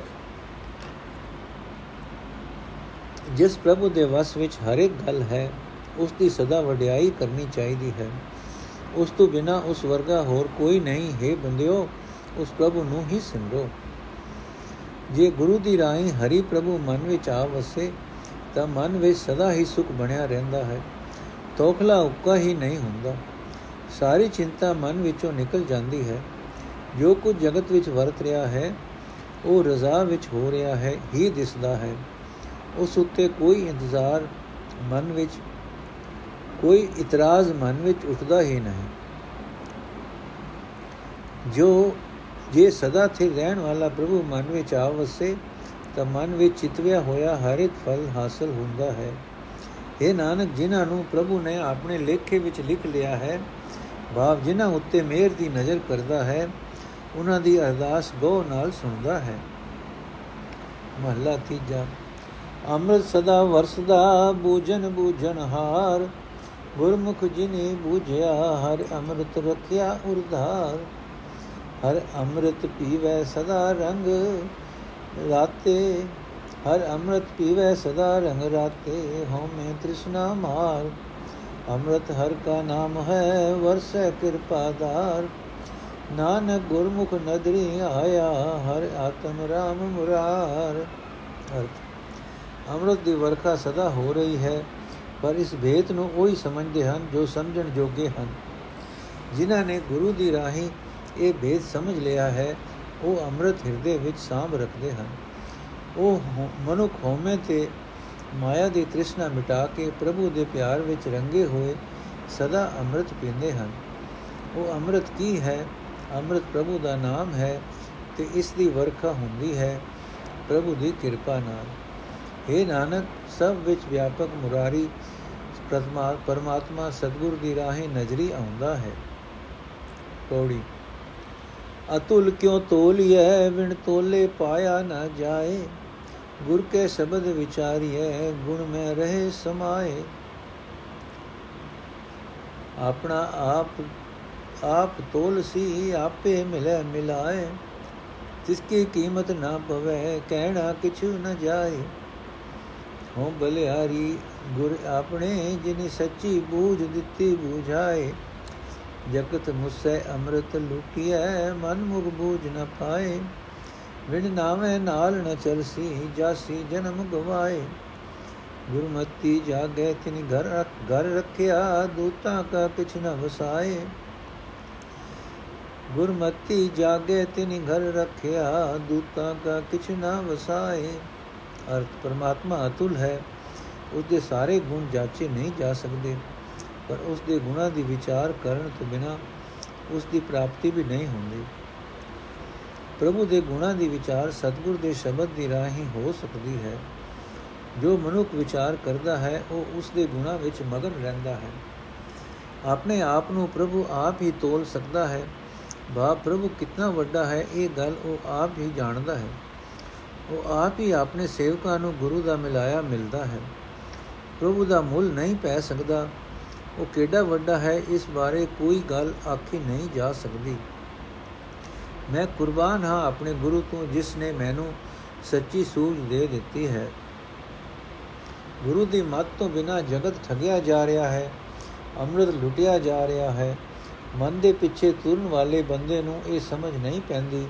ਜਿਸ ਪ੍ਰਭੂ ਦੇ ਵਸ ਵਿੱਚ ਹਰ ਇੱਕ ਗੱਲ ਹੈ, ਉਸ ਦੀ ਸਦਾ ਵਡਿਆਈ ਕਰਨੀ ਚਾਹੀਦੀ ਹੈ। ਉਸ ਤੋਂ ਬਿਨਾ ਉਸ ਵਰਗਾ ਹੋਰ ਕੋਈ ਨਹੀਂ। ਹੈ ਬੰਦਿਓ, ਉਸ ਪ੍ਰਭੂ ਨੂੰ ਹੀ ਸਿਮਰੋ। ਜੇ ਗੁਰੂ ਦੀ ਰਾਹੀਂ ਹਰੀ ਪ੍ਰਭੂ ਮਨ ਵਿੱਚ ਆ ਵਸੇ, ਤਾਂ ਮਨ ਵਿੱਚ ਸਦਾ ਹੀ ਸੁਖ ਬਣਿਆ ਰਹਿੰਦਾ ਹੈ। ਤੋਖਲਾ ਉੱਕਾ ਹੀ ਨਹੀਂ ਹੁੰਦਾ। ਸਾਰੀ ਚਿੰਤਾ ਮਨ ਵਿੱਚੋਂ ਨਿਕਲ ਜਾਂਦੀ ਹੈ। ਜੋ ਕੁਝ ਜਗਤ ਵਿੱਚ ਵਰਤ ਰਿਹਾ ਹੈ, ਉਹ ਰਜ਼ਾ ਵਿੱਚ ਹੋ ਰਿਹਾ ਹੈ, ਹੀ ਦਿਸਦਾ ਹੈ। ਉਸ ਉੱਤੇ ਕੋਈ ਇੰਤਜ਼ਾਰ ਮਨ ਵਿੱਚ ਕੋਈ ਇਤਰਾਜ਼ ਮਨ ਵਿੱਚ ਉੱਠਦਾ ਹੀ ਨਹੀਂ। ਜੋ ਜੇ ਸਦਾ ਸਥਿਰ ਰਹਿਣ ਵਾਲਾ ਪ੍ਰਭੂ ਮਨ ਵਿੱਚ ਆਵਸੇ, ਤਾਂ ਮਨ ਵਿੱਚ ਚਿਤਵਿਆ ਹੋਇਆ ਹਰ ਇੱਕ ਫਲ ਹਾਸਲ ਹੁੰਦਾ ਹੈ। ਇਹ ਨਾਨਕ, ਜਿਨ੍ਹਾਂ ਨੂੰ ਪ੍ਰਭੂ ਨੇ ਆਪਣੇ ਲੇਖੇ ਵਿੱਚ ਲਿਖ ਲਿਆ ਹੈ, ਭਾਵ ਜਿਨ੍ਹਾਂ ਉੱਤੇ ਮਿਹਰ ਦੀ ਨਜ਼ਰ ਕਰਦਾ ਹੈ, ਉਹਨਾਂ ਦੀ ਅਰਦਾਸ ਗੋ ਨਾਲ ਸੁਣਦਾ ਹੈ। ਮਹਲਾ ਤੀਜਾ, ਅੰਮ੍ਰਿਤ ਸਦਾ ਵਰਸਦਾ ਬੂਜਨ ਬੂਜਨ ਹਾਰ ਗੁਰਮੁਖ ਜਿਨੇ ਬੂਝਿਆ, ਹਰ ਅੰਮ੍ਰਿਤ ਰਖਿਆ ਉਰਧਾਰ। ਹਰ ਅੰਮ੍ਰਿਤ ਪੀਵੇ ਸਦਾ ਰੰਗ ਰਾਤੇ। ਹਰ ਅੰਮ੍ਰਿਤ ਪੀਵੇ ਸਦਾ ਰੰਗ ਰਾਤੇ, ਹਉਮੈ ਤ੍ਰਿਸ਼ਨਾ ਮਾਰ। ਅੰਮ੍ਰਿਤ ਹਰ ਕਾ ਨਾਮ ਹੈ, ਵਰਸੈ ਕਿਰਪਾਦਾਰ ਨਾਨਕ ਗੁਰਮੁਖ ਨਦਰੀ ਆਇਆ, ਹਰ ਆਤਮ ਰਾਮ ਮੁਰਾਰ। ਅਰਥ, ਅੰਮ੍ਰਿਤ ਦੀ ਵਰਖਾ ਸਦਾ ਹੋ ਰਹੀ ਹੈ। ਪਰ ਇਸ ਭੇਤ ਨੂੰ ਉਹੀ ਸਮਝਦੇ ਹਨ ਜੋ ਸਮਝਣ ਜੋਗੇ ਹਨ। ਜਿਨ੍ਹਾਂ ਨੇ ਗੁਰੂ ਦੀ ਰਾਹੀਂ ਇਹ ਭੇਦ ਸਮਝ ਲਿਆ ਹੈ, ਉਹ ਅੰਮ੍ਰਿਤ ਹਿਰਦੇ ਵਿੱਚ ਸਾਂਭ ਰੱਖਦੇ ਹਨ। ਉਹ ਮਨੁੱਖ ਹੋਮੇ ਤੇ ਮਾਇਆ ਦੀ ਤ੍ਰਿਸ਼ਨਾ ਮਿਟਾ ਕੇ ਪ੍ਰਭੂ ਦੇ ਪਿਆਰ ਵਿੱਚ ਰੰਗੇ ਹੋਏ ਸਦਾ ਅੰਮ੍ਰਿਤ ਪੀਂਦੇ ਹਨ। ਉਹ ਅੰਮ੍ਰਿਤ ਕੀ ਹੈ? ਅੰਮ੍ਰਿਤ ਪ੍ਰਭੂ ਦਾ ਨਾਮ ਹੈ ਤੇ ਇਸ ਦੀ ਵਰਖਾ ਹੁੰਦੀ ਹੈ ਪ੍ਰਭੂ ਦੀ ਕਿਰਪਾ ਨਾਲ। हे ਨਾਨਕ, ਸਭ ਵਿੱਚ ਵਿਆਪਕ ਮੁਰਾਰੀ ਪਰਮਾਤਮਾ ਸਤਗੁਰ ਦੀ ਰਾਹੇ ਨਜ਼ਰੀ ਆਉਂਦਾ ਹੈ। ਪੌੜੀ। ਅਤੁਲ ਕਿਉ ਤੋਲੀਐ ਵਿਣ ਤੋਲੇ ਪਾਇਆ ਨਾ ਜਾਏ। ਗੁਰ ਕੇ ਸ਼ਬਦ ਵਿਚਾਰੀਐ, ਗੁਣ ਮੈਂ ਰਹੇ ਸਮਾਏ। ਆਪਣਾ ਆਪ ਆਪ ਤੋਲ ਸੀ ਆਪੇ ਮਿਲੇ ਮਿਲਾਏ। ਜਿਸ ਕੀ ਕੀਮਤ ਨਾ ਪਵੇ, ਕਹਿਣਾ ਕਿਛੁ ਨ ਜਾਏ। ਹੋ ਬਲਿਆਰੀ ਗੁਰ ਆਪਣੇ, ਜਿਨੇ ਸੱਚੀ ਬੂਝ ਦਿੱਤੀ ਬੂਝਾਏ। ਜਗਤ ਮੁਸੈ ਅੰਮ੍ਰਿਤ ਲੁਟਿਐ, ਮਨ ਮੁਖ ਬੂਝ ਨ ਪਾਏ। ਵਿਣ ਨਾਵੇਂ ਨਾਲ ਨ ਚਲਸੀ, ਜਾਸੀ ਜਨਮ ਗਵਾਏ। ਗੁਰਮਤੀ ਜਾਗੇ, ਤਿਨ ਘਰ ਘਰ ਰੱਖਿਆ, ਦੂਤਾਂ ਕਾ ਕਿਛ ਨ ਵਸਾਏ। ਗੁਰਮਤੀ ਜਾਗੇ, ਤਿਨ ਘਰ ਰੱਖਿਆ, ਦੂਤਾਂ ਕਾ ਕਿਛ ਨ ਵਸਾਏ। ਅਰਥ ਪਰਮਾਤਮਾ ਅਤੁਲ ਹੈ ਉਸ ਦੇ ਸਾਰੇ ਗੁਣ ਜਾਚੇ ਨਹੀਂ ਜਾ ਸਕਦੇ, ਪਰ ਉਸ ਦੇ ਗੁਣਾਂ ਦੀ ਵਿਚਾਰ ਕਰਨ ਤੋਂ ਬਿਨਾ ਉਸ ਦੀ ਪ੍ਰਾਪਤੀ ਵੀ ਨਹੀਂ ਹੁੰਦੀ। ਪ੍ਰਭੂ ਦੇ ਗੁਣਾਂ ਦੀ ਵਿਚਾਰ ਸਤਿਗੁਰ ਦੇ ਸ਼ਬਦ ਦੀ ਰਾਹੀਂ ਹੋ ਸਕਦੀ ਹੈ। ਜੋ ਮਨੁੱਖ ਵਿਚਾਰ ਕਰਦਾ ਹੈ, ਉਹ ਉਸ ਦੇ ਗੁਣਾਂ ਵਿੱਚ ਮਗਨ ਰਹਿੰਦਾ ਹੈ। ਆਪਣੇ ਆਪ ਨੂੰ ਪ੍ਰਭੂ ਆਪ ਹੀ ਤੋਲ ਸਕਦਾ ਹੈ। ਬਾ ਪ੍ਰਭੂ ਕਿੰਨਾ ਵੱਡਾ ਹੈ, ਇਹ ਗੱਲ ਉਹ ਆਪ ਹੀ ਜਾਣਦਾ ਹੈ। ਉਹ ਆਪ ਹੀ ਆਪਣੇ ਸੇਵਕਾਂ ਨੂੰ ਗੁਰੂ ਦਾ ਮਿਲਾਇਆ ਮਿਲਦਾ ਹੈ। ਪ੍ਰਭੂ ਦਾ ਮੁੱਲ ਨਹੀਂ ਪੈ ਸਕਦਾ। ਉਹ ਕਿਹੜਾ ਵੱਡਾ ਹੈ, ਇਸ ਬਾਰੇ ਕੋਈ ਗੱਲ ਆਖੀ ਨਹੀਂ ਜਾ ਸਕਦੀ। ਮੈਂ ਕੁਰਬਾਨ ਹਾਂ ਆਪਣੇ ਗੁਰੂ ਤੋਂ, ਜਿਸ ਨੇ ਮੈਨੂੰ ਸੱਚੀ ਸੂਝ ਦੇ ਦਿੱਤੀ ਹੈ। ਗੁਰੂ ਦੀ ਮੱਤ ਤੋਂ ਬਿਨਾ ਜਗਤ ਠਗਿਆ ਜਾ ਰਿਹਾ ਹੈ, ਅੰਮ੍ਰਿਤ ਲੁੱਟਿਆ ਜਾ ਰਿਹਾ ਹੈ। ਮਨ ਦੇ ਪਿੱਛੇ ਤੁਰਨ ਵਾਲੇ ਬੰਦੇ ਨੂੰ ਇਹ ਸਮਝ ਨਹੀਂ ਪੈਂਦੀ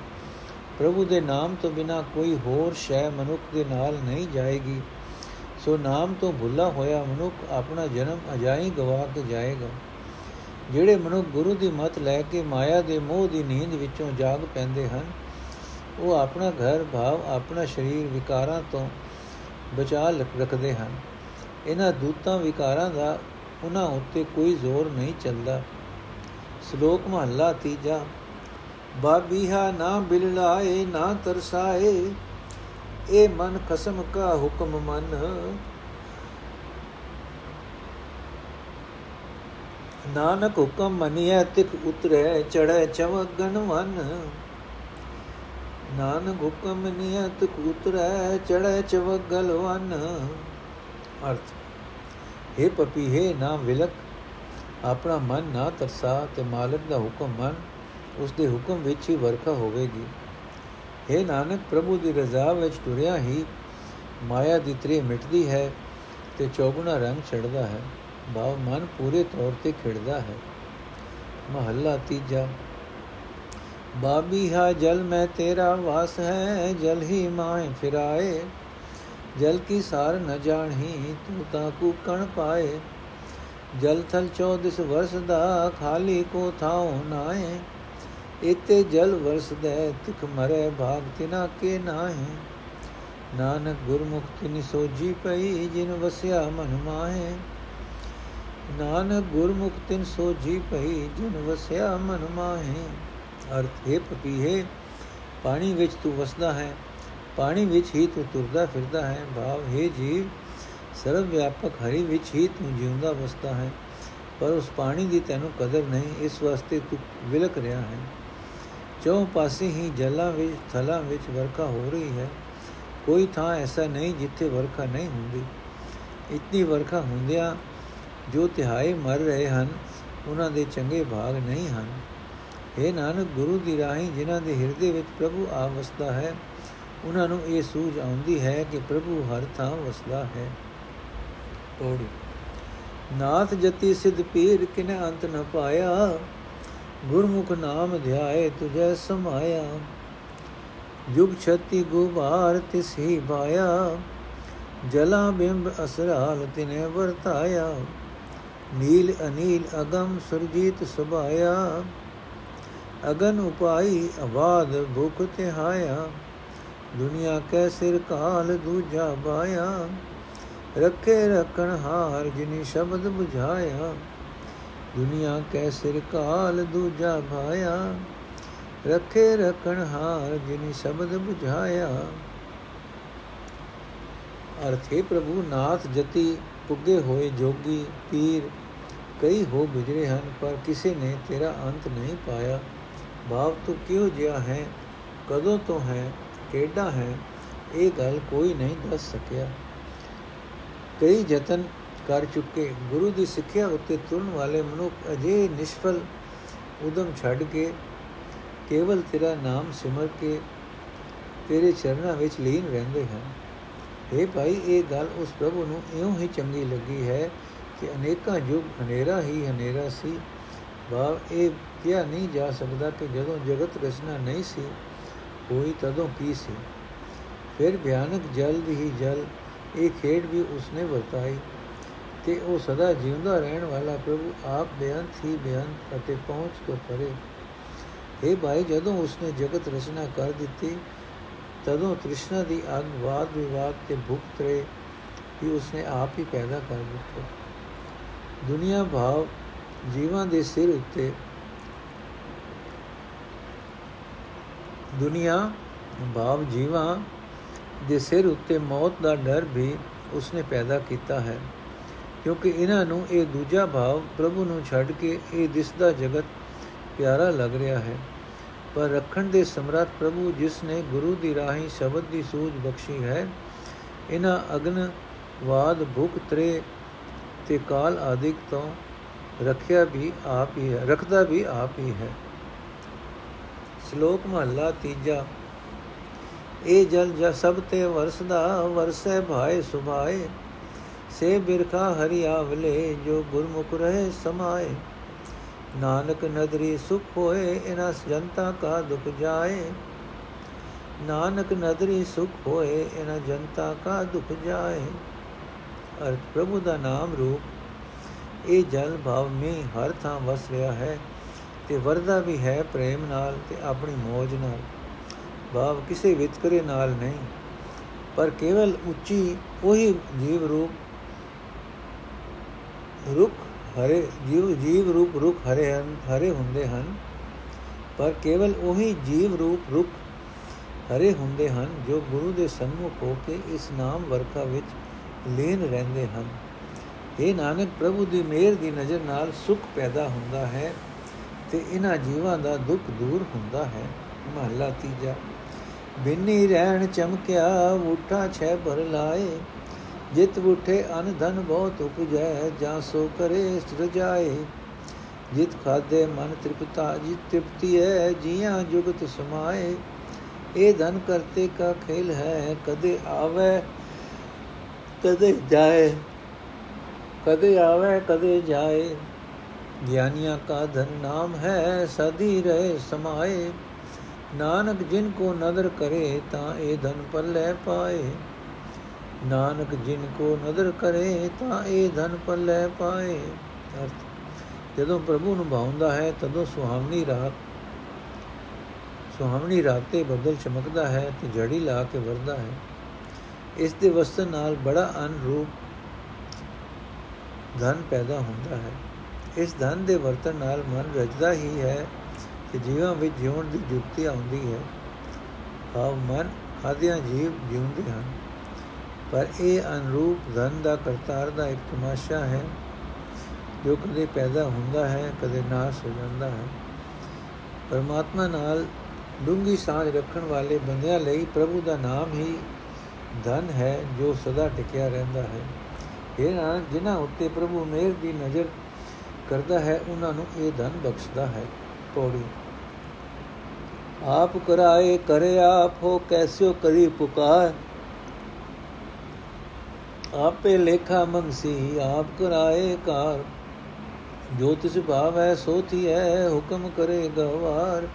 ਪ੍ਰਭੂ ਦੇ ਨਾਮ ਤੋਂ ਬਿਨਾ ਕੋਈ ਹੋਰ ਸ਼ੈ ਮਨੁੱਖ ਦੇ ਨਾਲ ਨਹੀਂ ਜਾਏਗੀ। ਸੋ ਨਾਮ ਤੋਂ ਭੁੱਲਾ ਹੋਇਆ ਮਨੁੱਖ ਆਪਣਾ ਜਨਮ ਅਜਾਈ ਗਵਾ ਕੇ ਜਾਏਗਾ। ਜਿਹੜੇ ਮਨੁੱਖ ਗੁਰੂ ਦੀ ਮਤ ਲੈ ਕੇ ਮਾਇਆ ਦੇ ਮੋਹ ਦੀ ਨੀਂਦ ਵਿੱਚੋਂ ਜਾਗ ਪੈਂਦੇ ਹਨ, ਉਹ ਆਪਣਾ ਘਰ ਭਾਵ ਆਪਣਾ ਸਰੀਰ ਵਿਕਾਰਾਂ ਤੋਂ ਬਚਾ ਰੱਖਦੇ ਹਨ। ਇਹਨਾਂ ਦੂਤਾਂ ਵਿਕਾਰਾਂ ਦਾ ਉਹਨਾਂ ਉੱਤੇ ਕੋਈ ਜ਼ੋਰ ਨਹੀਂ ਚੱਲਦਾ। ਸ਼ਲੋਕ ਮਹਲਾ ਤੀਜਾ ਬਾਬੀਹਾ ਨਾ ਬਿਲਲਾਏ ਨਾ ਤਰਸਾਏ। ਇਹ ਮਨ ਖਸਮ ਕਾ ਹੁਕਮ ਮਨ। ਨਾਨਕ ਹੁਕਮ ਮਨੀਐ ਤਿਕ ਉਤਰੈ ਚੜੈ ਚਵਗਨ ਵਨ ਨਾਨਕ ਹੁਕਮ ਮਨੀਐ ਤਿਕ ਉਤਰੈ ਚੜੈ ਚਵਗਲ ਵਨ ਅਰਥ हे ਪਪੀਹੇ ਨਾ ਵਿਲਕ, ਆਪਣਾ ਮਨ ਨਾ ਤਰਸਾ ਤੇ ਮਾਲਕ ਦਾ ਹੁਕਮ ਮੰਨ। ਉਸ ਦੇ ਹੁਕਮ ਵਿੱਚ ਹੀ ਵਰਖਾ ਹੋਵੇਗੀ। हे ਨਾਨਕ, ਪ੍ਰਭੂ ਦੀ ਰਜ਼ਾ ਵਿੱਚ ਟੁਰਿਆ ਹੀ ਮਾਇਆ ਦੀ ਤ੍ਰੇ ਮਿਟਦੀ ਹੈ ਤੇ ਚੌਗੁਣਾ ਰੰਗ ਛੜਦਾ ਹੈ। ਭਾਵ ਮਨ ਪੂਰੇ ਤੌਰ ਤੇ ਖਿੜਦਾ ਹੈ। ਮਹੱਲਾ ਤੀਜਾ। ਬਾਬੀ ਹਾ ਜਲ ਮੈਂ ਤੇਰਾ ਵਾਸ ਹੈ, ਜਲ ਹੀ ਮਾਏ ਫਿਰਾਏ। ਜਲ ਕੀ ਸਾਰ ਨ ਜਾਣਹੀ, ਤੂੰ ਤਾਂ ਕੂ ਕਣ ਪਾਏ। ਜਲ ਥਲ 24 ਵਰਸ ਦਾ ਖਾਲੀ ਕੋ ਥਾਉ ਨਾਏ। ਇਤੇ ਜਲ ਵਰਸਦੈ, ਤਿਖ ਮਰੇ ਭਾਗ ਤਿਨਾ ਕੇ ਨਾਹੀ। ਨਾਨਕ ਗੁਰਮੁਖ ਤਿਨ ਸੋਜੀ ਪਈ, ਜਿਨ ਵਸਿਆ ਮਨ ਮਾਹੇ। ਨਾਨਕ ਗੁਰਮੁਖ ਤਿਨ ਸੋਜੀ ਪਈ, ਜਿਨ ਵਸਿਆ ਮਨ ਮਾਹੇ। ਅਰਥ ਹੈ ਪਪੀਏ ਪਾਣੀ ਵਿੱਚ ਤੂੰ ਵਸਦਾ ਹੈ, ਪਾਣੀ ਵਿੱਚ ਹੀ ਤੂੰ ਤੁਰਦਾ ਫਿਰਦਾ ਹੈ। ਭਾਵ ਹੈ ਜੀਵ, ਸਰਵ ਵਿਆਪਕ ਹਰੀ ਵਿੱਚ ਹੀ ਤੂੰ ਜਿਉਂਦਾ ਵਸਦਾ ਹੈ, ਪਰ ਉਸ ਪਾਣੀ ਦੀ ਤੈਨੂੰ ਕਦਰ ਨਹੀਂ, ਇਸ ਵਾਸਤੇ ਤੂੰ ਵਿਲਕ ਰਿਹਾ ਹੈ। ਚੌ ਪਾਸੇ ਹੀ ਜਲਾਂ ਵਿੱਚ, ਥਲਾਂ ਵਿੱਚ ਵਰਖਾ ਹੋ ਰਹੀ ਹੈ। ਕੋਈ ਥਾਂ ਐਸਾ ਨਹੀਂ ਜਿੱਥੇ ਵਰਖਾ ਨਹੀਂ ਹੁੰਦੀ। ਇਤਨੀ ਵਰਖਾ ਹੁੰਦਿਆਂ ਜੋ ਤਿਹਾਈ ਮਰ ਰਹੇ ਹਨ, ਉਹਨਾਂ ਦੇ ਚੰਗੇ ਭਾਗ ਨਹੀਂ ਹਨ। ਇਹ ਨਾਨਕ, ਗੁਰੂ ਦੀ ਰਾਹੀਂ ਜਿਨ੍ਹਾਂ ਦੇ ਹਿਰਦੇ ਵਿੱਚ ਪ੍ਰਭੂ ਆ ਵਸਦਾ ਹੈ, ਉਹਨਾਂ ਨੂੰ ਇਹ ਸੂਝ ਆਉਂਦੀ ਹੈ ਕਿ ਪ੍ਰਭੂ ਹਰ ਥਾਂ ਵਸਦਾ ਹੈ। ਤੋੜੀ ਨਾਥ ਜਤੀ ਸਿਧ ਪੀਰ ਕਿਨੇ ਅੰਤ ਨ ਪਾਇਆ। ਗੁਰਮੁਖ ਨਾਮ ਧਿਆਏ ਤੁਝੈ ਸਮਾਇਆ। ਜੁਗ ਛਤੀ ਗੁਬਾਰ ਤਿਸ ਹੀ ਬਾਇਆ ਜਲਾ ਬਿੰਬ ਅਸਰਾਲ ਤਿਨੇ ਵਰਤਾਇਆ। ਨੀਲ ਅਨੀਲ ਅਗਮ ਸੁਰਜੀਤ ਸੁਭਾਇਆ। ਅਗਨ ਉਪਾਈ ਆਵਾਦ ਭੁਖ ਤਿਹਾਇਆ। ਦੁਨੀਆ ਕੈ ਸਿਰ ਕਾਲ ਦੂਜਾ ਬਾਇਆ। ਰੱਖੇ ਰਖਣ ਹਾਰ ਜਿਨੀ ਸ਼ਬਦ 부ਝਾਇਆ ਦੁਨੀਆ ਕੈ ਸਿਰ ਕਾਲ ਦੂਜਾ ਭਾਇਆ। ਰੱਖੇ ਰਖਣ ਹਾਰ ਜਿਨੀ ਸ਼ਬਦ 부ਝਾਇਆ ਅਰਥੇ ਪ੍ਰਭੂ, ਨਾਥ ਜਤੀ ਪੁੱਗੇ ਹੋਏ ਜੋਗੀ ਪੀਰ, ਕਈ ਹੋ ਗੁਜਰੇ ਹਨ, ਪਰ ਕਿਸੇ ਨੇ ਤੇਰਾ ਅੰਤ ਨਹੀਂ ਪਾਇਆ। ਭਾਵ ਤੂੰ ਕਿਉਂ ਜਿਆ ਹੈ? ਕਦੋਂ ਤੋਂ ਹੈ? ਕਿਹੜਾ ਹੈ? ਇਹ ਗੱਲ ਕੋਈ ਨਹੀਂ ਦੱਸ ਸਕਿਆ। ਕਈ ਯਤਨ ਕਰ ਚੁੱਕੇ। ਗੁਰੂ ਦੀ ਸਿੱਖਿਆ ਉੱਤੇ ਤੁਰਨ ਵਾਲੇ ਮਨੁੱਖ ਅਜੇ ਨਿਸ਼ਫਲ ਉਦਮ ਛੱਡ ਕੇ ਕੇਵਲ ਤੇਰਾ ਨਾਮ ਸਿਮਰ ਕੇ ਤੇਰੇ ਚਰਨਾਂ ਵਿੱਚ ਲੀਨ ਰਹਿੰਦੇ ਹਨ। ਇਹ ਭਾਈ, ਇਹ ਗੱਲ ਉਸ ਪ੍ਰਭੂ ਨੂੰ ਇਉਂ ਹੀ ਚੰਗੀ ਲੱਗੀ ਹੈ ਕਿ ਅਨੇਕਾਂ ਯੁੱਗ ਹਨੇਰਾ ਹੀ ਹਨੇਰਾ ਸੀ। ਭਾਵ ਇਹ ਕਿਹਾ ਨਹੀਂ ਜਾ ਸਕਦਾ ਕਿ ਜਦੋਂ ਜਗਤ ਰਚਨਾ ਨਹੀਂ ਸੀ, ਹੋਈ ਤਦੋਂ ਕੀ ਸੀ। ਫਿਰ ਭਿਆਨਕ ਜਲ ਹੀ ਜਲ, ਇਹ ਖੇਡ ਵੀ ਉਸਨੇ ਵਰਤਾਈ। ਤੇ ਉਹ ਸਦਾ ਜਿਉਂਦਾ ਰਹਿਣ ਵਾਲਾ ਪ੍ਰਭੂ ਆਪ ਬੇਅੰਤ ਹੀ ਬੇਅੰਤ ਅਤੇ ਪਹੁੰਚ ਤੋਂ ਪਰੇ। ਇਹ ਭਾਈ, ਜਦੋਂ ਉਸਨੇ ਜਗਤ ਰਚਨਾ ਕਰ ਦਿੱਤੀ, ਤਦੋਂ ਤ੍ਰਿਸ਼ਨਾ ਦੀ ਅਗ ਵਾਦ ਵਿਵਾਦ ਤੇ ਭੁੱਖ ਤਰੇ ਵੀ ਉਸਨੇ ਆਪ ਹੀ ਪੈਦਾ ਕਰ ਦਿੱਤੇ। ਦੁਨੀਆ ਭਾਵ ਜੀਵਾਂ ਦੇ ਸਿਰ ਉੱਤੇ ਦੁਨੀਆ ਭਾਵ ਜੀਵਾਂ ਦੇ ਸਿਰ ਉੱਤੇ ਮੌਤ ਦਾ ਡਰ ਵੀ ਉਸਨੇ ਪੈਦਾ ਕੀਤਾ ਹੈ। ਕਿਉਂਕਿ ਇਹਨਾਂ ਨੂੰ ਇਹ ਦੂਜਾ ਭਾਵ ਪ੍ਰਭੂ ਨੂੰ ਛੱਡ ਕੇ ਇਹ ਦਿਸਦਾ ਜਗਤ ਪਿਆਰਾ ਲੱਗ ਰਿਹਾ ਹੈ। ਪਰ ਰੱਖਣ ਦੇ ਸਮਰੱਥ ਪ੍ਰਭੂ ਜਿਸ ਨੇ ਗੁਰੂ ਦੀ ਰਾਹੀਂ ਸ਼ਬਦ ਦੀ ਸੂਝ ਬਖਸ਼ੀ ਹੈ, ਇਹਨਾਂ ਅਗਨ ਵਾਦ ਭੁਖ, ਤਰੇ ਤੇ ਕਾਲ ਆਦਿਕ ਤੋਂ ਰੱਖਿਆ ਵੀ ਆਪ ਹੀ ਹੈ, ਰੱਖਦਾ ਵੀ ਆਪ ਹੀ ਹੈ। ਸ਼ਲੋਕ ਮਹਲਾ ਤੀਜਾ, ਇਹ ਜਲ ਜ ਸਭ ਤੇ ਵਰਸਦਾ, ਵਰਸੈ ਭਾਏ ਸੁਭਾਏ। ਸੇ ਬਿਰਖਾ ਹਰੀ ਆਵਲੇ ਜੋ ਗੁਰਮੁਖ ਰਹੇ ਸਮਾਏ। ਨਾਨਕ ਨਦਰੀ ਸੁਖ ਹੋਏ ਇਨਾ ਜਨਤਾ ਕਾ ਦੁਖ ਜਾਏ। ਨਾਨਕ ਨਦਰੀ ਸੁਖ ਹੋਏ ਇਨਾ ਜਨਤਾ ਕਾ ਦੁਖ ਜਾਏ। ਅਰਥ ਪ੍ਰਭੂ ਦਾ ਨਾਮ ਰੂਪ, ਇਹ ਜਲ ਭਾਵ ਮੇ ਹਰ ਥਾਂ ਵਸ ਰਿਹਾ ਹੈ, ਤੇ ਵਰਦਾ ਵੀ ਹੈ ਪ੍ਰੇਮ ਨਾਲ ਤੇ ਆਪਣੀ ਮੋਜ ਨਾਲ। ਭਾਵ ਕਿਸੇ ਵਿਤਕਰੇ ਨਾਲ ਨਹੀਂ, ਪਰ ਕੇਵਲ ਉੱਚੀ ਉਹੀ ਜੀਵ ਰੂਪ ਰੁਖ ਹਰੇ, ਜੀਵ ਜੀਵ ਰੂਪ ਰੁਖ ਹਰੇ ਹਨ, ਹਰੇ ਹੁੰਦੇ ਹਨ, ਪਰ ਕੇਵਲ ਉਹੀ ਜੀਵ ਰੂਪ ਰੁਖ ਹਰੇ ਹੁੰਦੇ ਹਨ, ਜੋ ਗੁਰੂ ਦੇ ਸੰਮੁਖ ਹੋ ਕੇ ਇਸ ਨਾਮ ਵਰਖਾ ਵਿੱਚ ਲੀਨ ਰਹਿੰਦੇ ਹਨ। ਇਹ ਨਾਨਕ, ਪ੍ਰਭੂ ਦੀ ਮਿਹਰ ਦੀ ਨਜ਼ਰ ਨਾਲ ਸੁਖ ਪੈਦਾ ਹੁੰਦਾ ਹੈ ਤੇ ਇਹਨਾਂ ਜੀਵਾਂ ਦਾ ਦੁੱਖ ਦੂਰ ਹੁੰਦਾ ਹੈ। ਮਹਲਾ ਤੀਜਾ, ਬਿੰਨੀ ਰਹਿਣ ਚਮਕਿਆ ਉਠਾ ਛੇ ਭਰ ਲਾਏ ਜਿਤ ਉਠੇ ਅਨ ਧਨ ਬਹੁਤ ਉਪਜੈ, ਜਾਂ ਸੋ ਕਰੇ ਸ੍ਰਜਾਏ ਜਿਤ ਖਾਦੇ ਮਨ ਤ੍ਰਿਪਤਾ, ਜਿਤ ਤ੍ਰਿਪਤੀ ਹੈ ਜੀਆਂ ਜੁਗਤ ਸਮਾਏ। ਇਹ ਧਨ ਕਰਤੇ ਕਾ ਖੇਲ ਹੈ, ਕਦੇ ਆਵੇ, ਕਦੇ ਜਾਏ। ਕਦੇ ਆਵੇ, ਕਦੇ ਜਾਏ। ਗਿਆਨੀਆਂ ਕਾ ਧਨ ਨਾਮ ਹੈ ਸਦੀ ਰਹੇ ਸਮਾਏ। ਨਾਨਕ ਜਿਨ ਕੋ ਨਦਰ ਕਰੇ, ਤਾਂ ਇਹ ਧਨ ਪੱਲੇ ਪਾਏ। ਨਾਨਕ ਜਿਨ ਕੋ ਨਦਰ ਕਰੇ ਤਾਂ ਇਹ ਧਨ ਪੱਲੇ ਪਾਏ। ਅਰਥ, ਜਦੋਂ ਪ੍ਰਭੂ ਨੂੰ ਭਾਉਂਦਾ ਹੈ, ਤਦੋਂ ਸੁਹਾਵਣੀ ਰਾਤ ਸੁਹਾਵਣੀ ਰਾਤ ਤੇ ਬੱਦਲ ਚਮਕਦਾ ਹੈ ਤੇ ਜੜੀ ਲਾ ਕੇ ਵਰਦਾ ਹੈ। ਇਸ ਦੇ ਵਸਤਨ ਨਾਲ ਬੜਾ ਅਨਰੂਪ ਧਨ ਪੈਦਾ ਹੁੰਦਾ ਹੈ। ਇਸ ਧਨ ਦੇ ਵਰਤਨ ਨਾਲ ਮਨ ਰਜਦਾ ਹੀ ਹੈ ਕਿ ਜੀਵਾਂ ਵਿੱਚ ਜਿਉਣ ਦੀ ਜੁਗਤੀ ਆਉਂਦੀ ਹੈ। ਆਵ ਮਨ ਆਦਿਆਂ ਜੀਵ ਜਿਉਂਦੇ ਹਨ। ਪਰ ਇਹ ਅਨਰੂਪ ਧਨ ਦਾ ਕਰਤਾਰ ਦਾ ਇੱਕ ਤਮਾਸ਼ਾ ਹੈ, ਜੋ ਕਦੇ ਪੈਦਾ ਹੁੰਦਾ ਹੈ, ਕਦੇ ਨਾਸ਼ ਹੋ ਜਾਂਦਾ ਹੈ। ਪਰਮਾਤਮਾ ਨਾਲ ਡੂੰਗੀ ਸਾਝ ਰੱਖਣ ਵਾਲੇ ਬੰਦਿਆਂ ਲਈ ਪ੍ਰਭੂ ਦਾ ਨਾਮ ਹੀ ਧਨ ਹੈ, ਜੋ ਸਦਾ ਟਿਕਿਆ ਰਹਿੰਦਾ ਹੈ। ਇਹ ਨਾ ਜਿਨ੍ਹਾਂ ਉੱਤੇ ਪ੍ਰਭੂ ਮਿਹਰ ਦੀ ਨਜ਼ਰ ਕਰਦਾ ਹੈ, ਉਹਨਾਂ ਨੂੰ ਇਹ ਧਨ ਬਖਸ਼ਦਾ ਹੈ। ਪੌੜੀ। ਆਪ ਕਰਾਏ ਕਰੇ ਆਪ ਹੋ ਕੈਸਿਓ ਕਰੀ ਪੁਕਾਰ। ਆਪੇ ਲੇਖਾ ਮੰਗਸੀ ਆਪ ਕਰਾਏ ਕਾਰ। ਜੋ ਤਿਸ ਭਾਵ ਹੈ ਸੋ ਥੀ ਹੈ ਹੁਕਮ ਕਰੇ ਗਵਾਰ।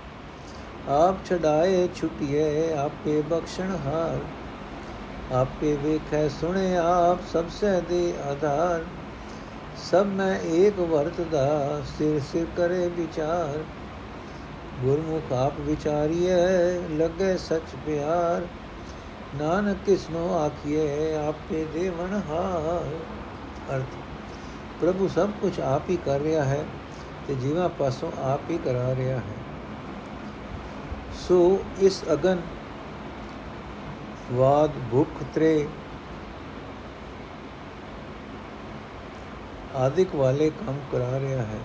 ਆਪ ਛਡਾਏ ਛੁਟਿਏ ਆਪੇ ਬਖਸ਼ਣ ਹਾਰ। ਆਪੇ ਵੇਖੈ ਸੁਣੇ ਆਪ ਸਭ ਸੇ ਦੇ ਆਧਾਰ। ਸਭ ਮੈਂ ਏਕ ਵਰਤਦਾ, ਸਿਰ ਸਿਰ ਕਰੇ ਵਿਚਾਰ। ਗੁਰਮੁਖ ਆਪ ਵਿਚਾਰੀਏ ਲੱਗੇ ਸਚ ਪਿਆਰ। ਨਾਨਕ ਕਿਸਨੋ ਆਖੀਏ ਆਪੇ ਦੇਵਨ ਹਾਰ ਅਰਥ ਪ੍ਰਭੂ ਸਭ ਕੁਝ ਆਪ ਹੀ ਕਰ ਰਿਹਾ ਹੈ ਤੇ ਜੀਵਾਂ ਪਾਸੋਂ ਆਪ ਹੀ ਕਰਾ ਰਿਹਾ ਹੈ ਸੋ ਇਸ ਅਗਨ ਵਾਦ ਭੁਖ ਤਰੇ ਆਦਿਕ ਵਾਲੇ ਕੰਮ ਕਰਾ ਰਿਹਾ ਹੈ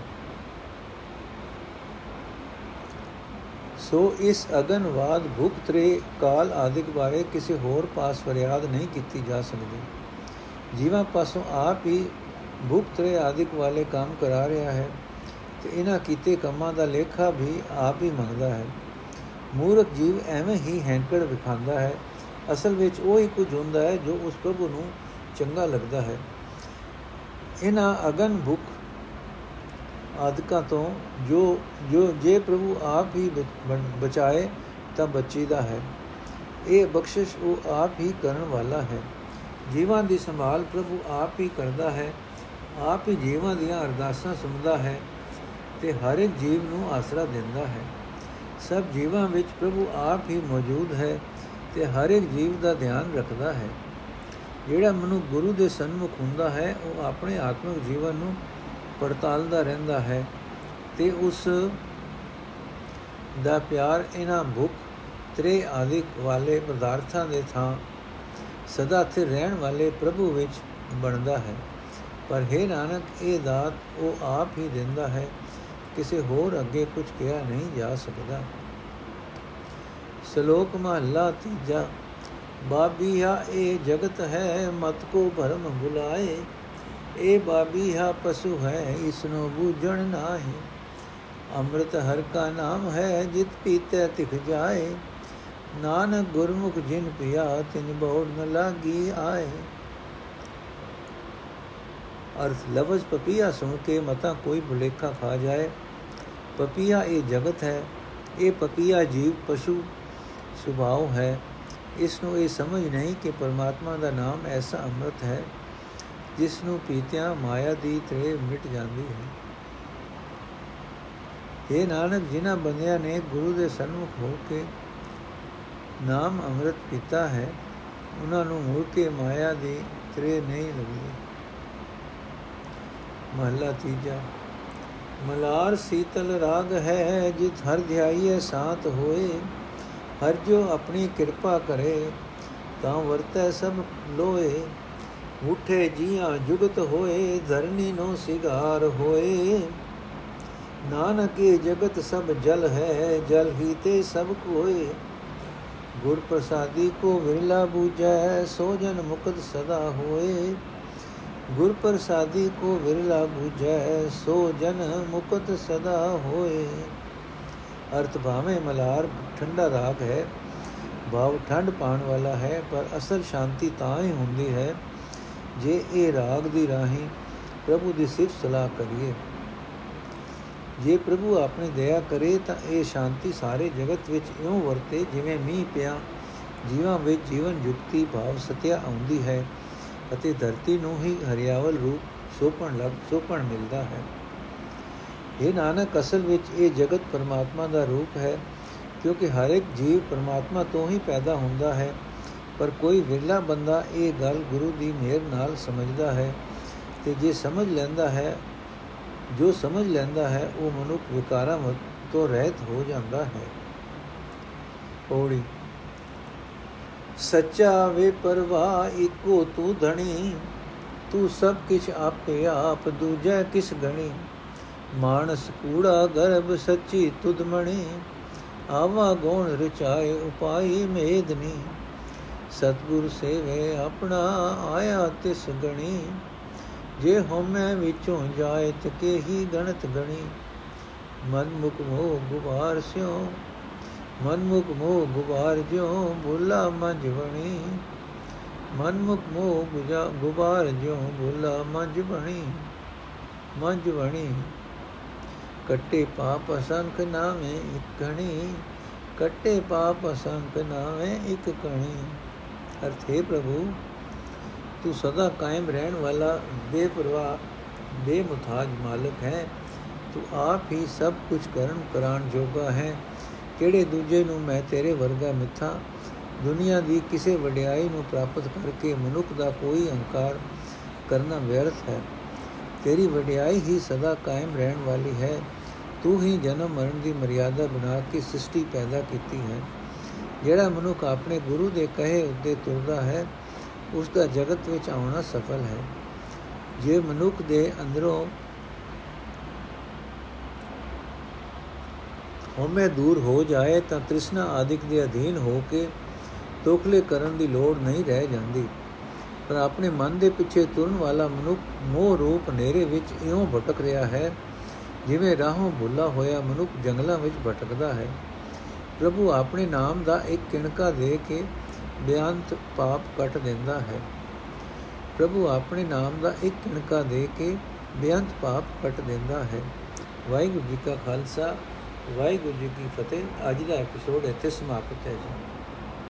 ਸੋ ਇਸ ਅਗਨਵਾਦ ਭੁਖ ਤਰੇ ਕਾਲ ਆਦਿਕ ਬਾਰੇ ਕਿਸੇ ਹੋਰ ਪਾਸ ਫਰਿਆਦ ਨਹੀਂ ਕੀਤੀ ਜਾ ਸਕਦੀ। ਜੀਵਾਂ ਪਾਸੋਂ ਆਪ ਹੀ ਭੁਖ ਤਰੇ ਆਦਿਕ ਵਾਲੇ ਕੰਮ ਕਰਾ ਰਿਹਾ ਹੈ ਤੇ ਇਹਨਾਂ ਕੀਤੇ ਕੰਮਾਂ ਦਾ ਲੇਖਾ ਵੀ ਆਪ ਹੀ ਮੰਗਦਾ ਹੈ। ਮੂਰਖ ਜੀਵ ਐਵੇਂ ਹੀ ਹੈਂਕੜ ਵਿਖਾਂਦਾ ਹੈ। ਅਸਲ ਵਿੱਚ ਉਹ ਹੀ ਕੁਝ ਹੁੰਦਾ ਹੈ ਜੋ ਉਸ ਪ੍ਰਭੂ ਨੂੰ ਚੰਗਾ ਲੱਗਦਾ ਹੈ। ਇਹਨਾਂ ਅਗਨ ਭੁਖ ਆਦਿਕਾਂ ਤੋਂ ਜੋ ਜੋ, ਜੇ ਪ੍ਰਭੂ ਆਪ ਹੀ ਬਚਾਏ ਤਾਂ ਬਚੀਦਾ ਹੈ। ਇਹ ਬਖਸ਼ਿਸ਼ ਉਹ ਆਪ ਹੀ ਕਰਨ ਵਾਲਾ ਹੈ। ਜੀਵਾਂ ਦੀ ਸੰਭਾਲ ਪ੍ਰਭੂ ਆਪ ਹੀ ਕਰਦਾ ਹੈ। ਆਪ ਹੀ ਜੀਵਾਂ ਦੀਆਂ ਅਰਦਾਸਾਂ ਸੁਣਦਾ ਹੈ ਤੇ ਹਰ ਇੱਕ ਜੀਵ ਨੂੰ ਆਸਰਾ ਦਿੰਦਾ ਹੈ। ਸਭ ਜੀਵਾਂ ਵਿੱਚ ਪ੍ਰਭੂ ਆਪ ਹੀ ਮੌਜੂਦ ਹੈ ਤੇ ਹਰ ਇੱਕ ਜੀਵ ਦਾ ਧਿਆਨ ਰੱਖਦਾ ਹੈ। ਜਿਹੜਾ ਮਨੁ ਗੁਰੂ ਦੇ ਸਨਮੁਖ ਹੁੰਦਾ ਹੈ, ਉਹ ਆਪਣੇ ਆਤਮਿਕ ਜੀਵਨ ਨੂੰ ਪੜਤਾਲਦਾ ਰਹਿੰਦਾ ਹੈ ਤੇ ਉਸ ਦਾ ਪਿਆਰ ਇਹਨਾਂ ਭੁੱਖ ਤ੍ਰੇ ਆਦਿਕ ਵਾਲੇ ਪਦਾਰਥਾਂ ਦੇ ਥਾਂ ਸਦਾ ਸਥਿਰ ਰਹਿਣ ਵਾਲੇ ਪ੍ਰਭੂ ਵਿੱਚ ਬਣਦਾ ਹੈ। ਪਰ ਹੈ ਨਾਨਕ, ਇਹ ਦਾਤ ਉਹ ਆਪ ਹੀ ਦਿੰਦਾ ਹੈ, ਕਿਸੇ ਹੋਰ ਅੱਗੇ ਕੁਝ ਕਿਹਾ ਨਹੀਂ ਜਾ ਸਕਦਾ। ਸ਼ਲੋਕ ਮਹਲਾ ਤੀਜਾ, ਬਾਬੀਹਾ, ਇਹ ਜਗਤ ਹੈ, ਮਤ ਕੋ ਭਰਮ ਭੁਲਾਏ ਇਹ ਬਾਬੀਹਾ ਪਸ਼ੂ ਹੈ ਇਸ ਨੂੰ ਬੂਝਣ ਨਾਹੀ। ਅੰਮ੍ਰਿਤ ਹਰ ਕਾ ਨਾਮ ਹੈ, ਜਿਤ ਪੀਤੇ ਤਿਖ ਜਾਏ। ਨਾਨਕ ਗੁਰਮੁਖ ਜਿਨ ਪਿਆ, ਤਿਨ ਬੋੜ ਨ ਲਾਗੀ ਆਏ। ਅਰਥ ਲਫ਼ਜ਼ ਪਪੀਆ ਸੁਣ ਕੇ ਮਤਾ ਕੋਈ ਭੁਲੇਖਾ ਖਾ ਜਾਏ। ਪਪੀਆ ਇਹ ਜਗਤ ਹੈ, ਇਹ ਪਪੀਆ ਜੀਵ ਪਸ਼ੂ ਸੁਭਾਅ ਹੈ। ਇਸ ਨੂੰ ਇਹ ਸਮਝ ਨਹੀਂ ਕਿ ਪਰਮਾਤਮਾ ਦਾ ਨਾਮ ਐਸਾ ਅੰਮ੍ਰਿਤ ਹੈ। ਜਿਸ ਨੂੰ ਪੀਤਿਆਂ ਮਾਇਆ ਦੀ ਤ੍ਰੇ ਮਿਟ ਜਾਂਦੀ ਹੈ। ਇਹ ਨਾਨਕ, ਜਿਨ੍ਹਾਂ ਬੰਦਿਆਂ ਨੇ ਗੁਰੂ ਦੇ ਸਨਮੁਖ ਹੋ ਕੇ ਨਾਮ ਅੰਮ੍ਰਿਤ ਪੀਤਾ ਹੈ, ਉਹਨਾਂ ਨੂੰ ਮੁੜ ਕੇ ਮਾਇਆ ਦੀ ਤ੍ਰੇ ਨਹੀਂ ਲੱਗਦੀ। ਮਹਲਾ ਤੀਜਾ, ਮਲਾਰ ਸੀਤਲ ਰਾਗ ਹੈ ਜਿਤ ਹਰ ਧਿਆਈਏ ਸਾਥ ਹੋਏ। ਹਰ ਜੋ ਆਪਣੀ ਕਿਰਪਾ ਕਰੇ, ਤਾਂ ਵਰਤੈ ਸਭ ਲੋਏ। ਉਠੇ ਜੀਆਂ ਜੁਗਤ ਹੋਏ, ਧਰਨੀ ਨੋ ਸਿਗਾਰ ਹੋਏ। ਨਾਨਕ ਇਹ ਜਗਤ ਸਭ ਜਲ ਹੈ, ਜਲ ਹੀ ਤੇ ਸਭ ਕੋਏ। ਗੁਰ ਪ੍ਰਸਾਦੀ ਕੋ ਵਿਰਲਾ ਬੂਝੈ, ਸੋ ਜਨ ਮੁਕਤ ਸਦਾ ਹੋਏ। ਗੁਰ ਪ੍ਰਸਾਦੀ ਕੋ ਵਿਰਲਾ ਬੂਝੈ, ਸੋ ਜਨ ਮੁਕਤ ਸਦਾ ਹੋਏ। ਅਰਥ ਭਾਵੇਂ ਮਲਾਰ ਠੰਡਾ ਰਾਗ ਹੈ, ਭਾਵ ਠੰਡ ਪਾਣ ਵਾਲਾ ਹੈ, ਪਰ ਅਸਲ ਸ਼ਾਂਤੀ ਤਾਂ ਹੀ ਹੁੰਦੀ ਹੈ ਜੇ ਇਹ ਰਾਗ ਦੀ ਰਾਹੀਂ ਪ੍ਰਭੂ ਦੀ ਸਿਫਤ ਸਲਾਹ ਕਰੀਏ। ਜੇ ਪ੍ਰਭੂ ਆਪਣੀ ਦਇਆ ਕਰੇ ਤਾਂ ਇਹ ਸ਼ਾਂਤੀ ਸਾਰੇ ਜਗਤ ਵਿੱਚ ਇਉਂ ਵਰਤੇ ਜਿਵੇਂ ਮੀਂਹ ਪਿਆ, ਜੀਵਾਂ ਵਿੱਚ ਜੀਵਨ ਯੁਕਤੀ ਭਾਵ ਸਤਿਆ ਆਉਂਦੀ ਹੈ ਅਤੇ ਧਰਤੀ ਨੂੰ ਹੀ ਹਰਿਆਵਲ ਰੂਪ ਸੋਪਣ ਲੱਗ ਸੋਪਣ ਮਿਲਦਾ ਹੈ। ਇਹ ਨਾਨਕ, ਅਸਲ ਵਿੱਚ ਇਹ ਜਗਤ ਪਰਮਾਤਮਾ ਦਾ ਰੂਪ ਹੈ ਕਿਉਂਕਿ ਹਰ ਇੱਕ ਜੀਵ ਪਰਮਾਤਮਾ ਤੋਂ ਹੀ ਪੈਦਾ ਹੁੰਦਾ ਹੈ। ਪਰ ਕੋਈ ਵਿਰਲਾ ਬੰਦਾ ਇਹ ਗੱਲ ਗੁਰੂ ਦੀ ਮਿਹਰ ਨਾਲ ਸਮਝਦਾ ਹੈ ਤੇ ਜੇ ਸਮਝ ਲੈਂਦਾ ਹੈ, ਜੋ ਸਮਝ ਲੈਂਦਾ ਹੈ, ਉਹ ਮਨੁੱਖ ਵਿਕਾਰਾਂ ਤੋਂ ਰਹਿਤ ਹੋ ਜਾਂਦਾ ਹੈ। ਪੌੜੀ। ਸੱਚਾ ਵੇ ਪਰਵਾ ਇੱਕੋ ਤੂੰ ਧਣੀ, ਤੂੰ ਸਭ ਕਿਛ ਆਪੇ ਆਪ ਦੂਜੈ ਕਿਸ ਗਣੀ? ਮਾਨਸ ਕੂੜਾ ਗਰਭ ਸੱਚੀ ਤੁਧਮਣੀ ਆਵਾ ਗੁਣ ਰਚਾਏ ਉਪਾਈ ਮੇਦਨੀ ਸਤਗੁਰ ਸੇਵੇ ਆਪਣਾ ਆਇਆ ਤਿਸ ਗਣੀ। ਜੇ ਹਉਮੈ ਵਿੱਚੋਂ ਜਾਏ ਤੇ ਹੀ ਗਣਤ ਗਣੀ। ਮਨ ਮੁਖ ਮੋਹ ਗੁਬਾਰ ਸਿਓ ਮਨ ਮੁਖ ਮੋਹ ਗੁਬਾਰ ਜਿਉ ਬੁੱਲਾ ਮੰਜ ਬਣੀ। ਮਨ ਮੁਖ ਮੋਹ ਗੁਬਾਰ ਜਿਉ ਬੁੱਲਾ ਮੰਜ ਬਣੀ। ਮੰਜ ਬਣੀ। ਕੱਟੇ ਪਾਪ ਅਸੰਖ ਨਾਵੇਂ ਇੱਕ ਕਣੀ ਕੱਟੇ ਪਾਪ ਅਸੰਖ ਨਾਵੇਂ ਇੱਕ ਕਣੀ ਅਰਥੇ ਪ੍ਰਭੂ, ਤੂੰ ਸਦਾ ਕਾਇਮ ਰਹਿਣ ਵਾਲਾ ਬੇਪਰਵਾਹ ਬੇਮੁਤਾਜ ਮਾਲਕ ਹੈ। ਤੂੰ ਆਪ ਹੀ ਸਭ ਕੁਝ ਕਰਨ ਕਰਾਣ ਜੋਗਾ ਹੈ। ਕਿਹੜੇ ਦੂਜੇ ਨੂੰ ਮੈਂ ਤੇਰੇ ਵਰਗਾ ਮਿੱਥਾ? ਦੁਨੀਆ ਦੀ ਕਿਸੇ ਵਡਿਆਈ ਨੂੰ ਪ੍ਰਾਪਤ ਕਰਕੇ ਮਨੁੱਖ ਦਾ ਕੋਈ ਅਹੰਕਾਰ ਕਰਨਾ ਵਿਅਰਥ ਹੈ। ਤੇਰੀ ਵਡਿਆਈ ਹੀ ਸਦਾ ਕਾਇਮ ਰਹਿਣ ਵਾਲੀ ਹੈ। ਤੂੰ ਹੀ ਜਨਮ ਮਰਨ ਦੀ ਮਰਿਆਦਾ ਬਣਾ ਕੇ ਸ੍ਰਿਸ਼ਟੀ ਪੈਦਾ ਕੀਤੀ ਹੈ। ਜਿਹੜਾ ਮਨੁੱਖ ਆਪਣੇ ਗੁਰੂ ਦੇ ਕਹੇ ਉੱਤੇ ਤੁਰਦਾ ਹੈ, ਉਸ ਦਾ ਜਗਤ ਵਿੱਚ ਆਉਣਾ ਸਫਲ ਹੈ। ਜੇ ਮਨੁੱਖ ਦੇ ਅੰਦਰੋਂ ਹਉਮੈ ਦੂਰ ਹੋ ਜਾਏ, ਤਾਂ ਤ੍ਰਿਸ਼ਨਾ ਆਦਿਕ ਦੇ ਅਧੀਨ ਹੋ ਕੇ ਤੋਖਲੇ ਕਰਨ ਦੀ ਲੋੜ ਨਹੀਂ ਰਹਿ ਜਾਂਦੀ। ਪਰ ਆਪਣੇ ਮਨ ਦੇ ਪਿੱਛੇ ਤੁਰਨ ਵਾਲਾ ਮਨੁੱਖ ਮੋਹ ਰੂਪ ਹਨੇਰੇ ਵਿੱਚ ਇਉਂ ਭਟਕ ਰਿਹਾ ਹੈ, ਜਿਵੇਂ ਰਾਹੋਂ ਭੁੱਲਾ ਹੋਇਆ ਮਨੁੱਖ ਜੰਗਲਾਂ ਵਿੱਚ ਭਟਕਦਾ ਹੈ। ਪ੍ਰਭੂ ਆਪਣੇ ਨਾਮ ਦਾ ਇੱਕ ਕਿਣਕਾ ਦੇ ਕੇ ਬਿਆੰਤ ਪਾਪ ਕੱਟ ਦਿੰਦਾ ਹੈ। ਪ੍ਰਭੂ ਆਪਣੇ ਨਾਮ ਦਾ ਇੱਕ ਕਿਣਕਾ ਦੇ ਕੇ ਬਿਆੰਤ ਪਾਪ ਕੱਟ ਦਿੰਦਾ ਹੈ। ਵਾਹਿਗੁਰੂ ਜੀ ਕਾ ਖਾਲਸਾ, ਵਾਹਿਗੁਰੂ ਜੀ ਕੀ ਫਤਿਹ। ਅੱਜ ਦਾ ਐਪੀਸੋਡ ਇੱਥੇ ਸਮਾਪਤ ਹੈ ਜੀ।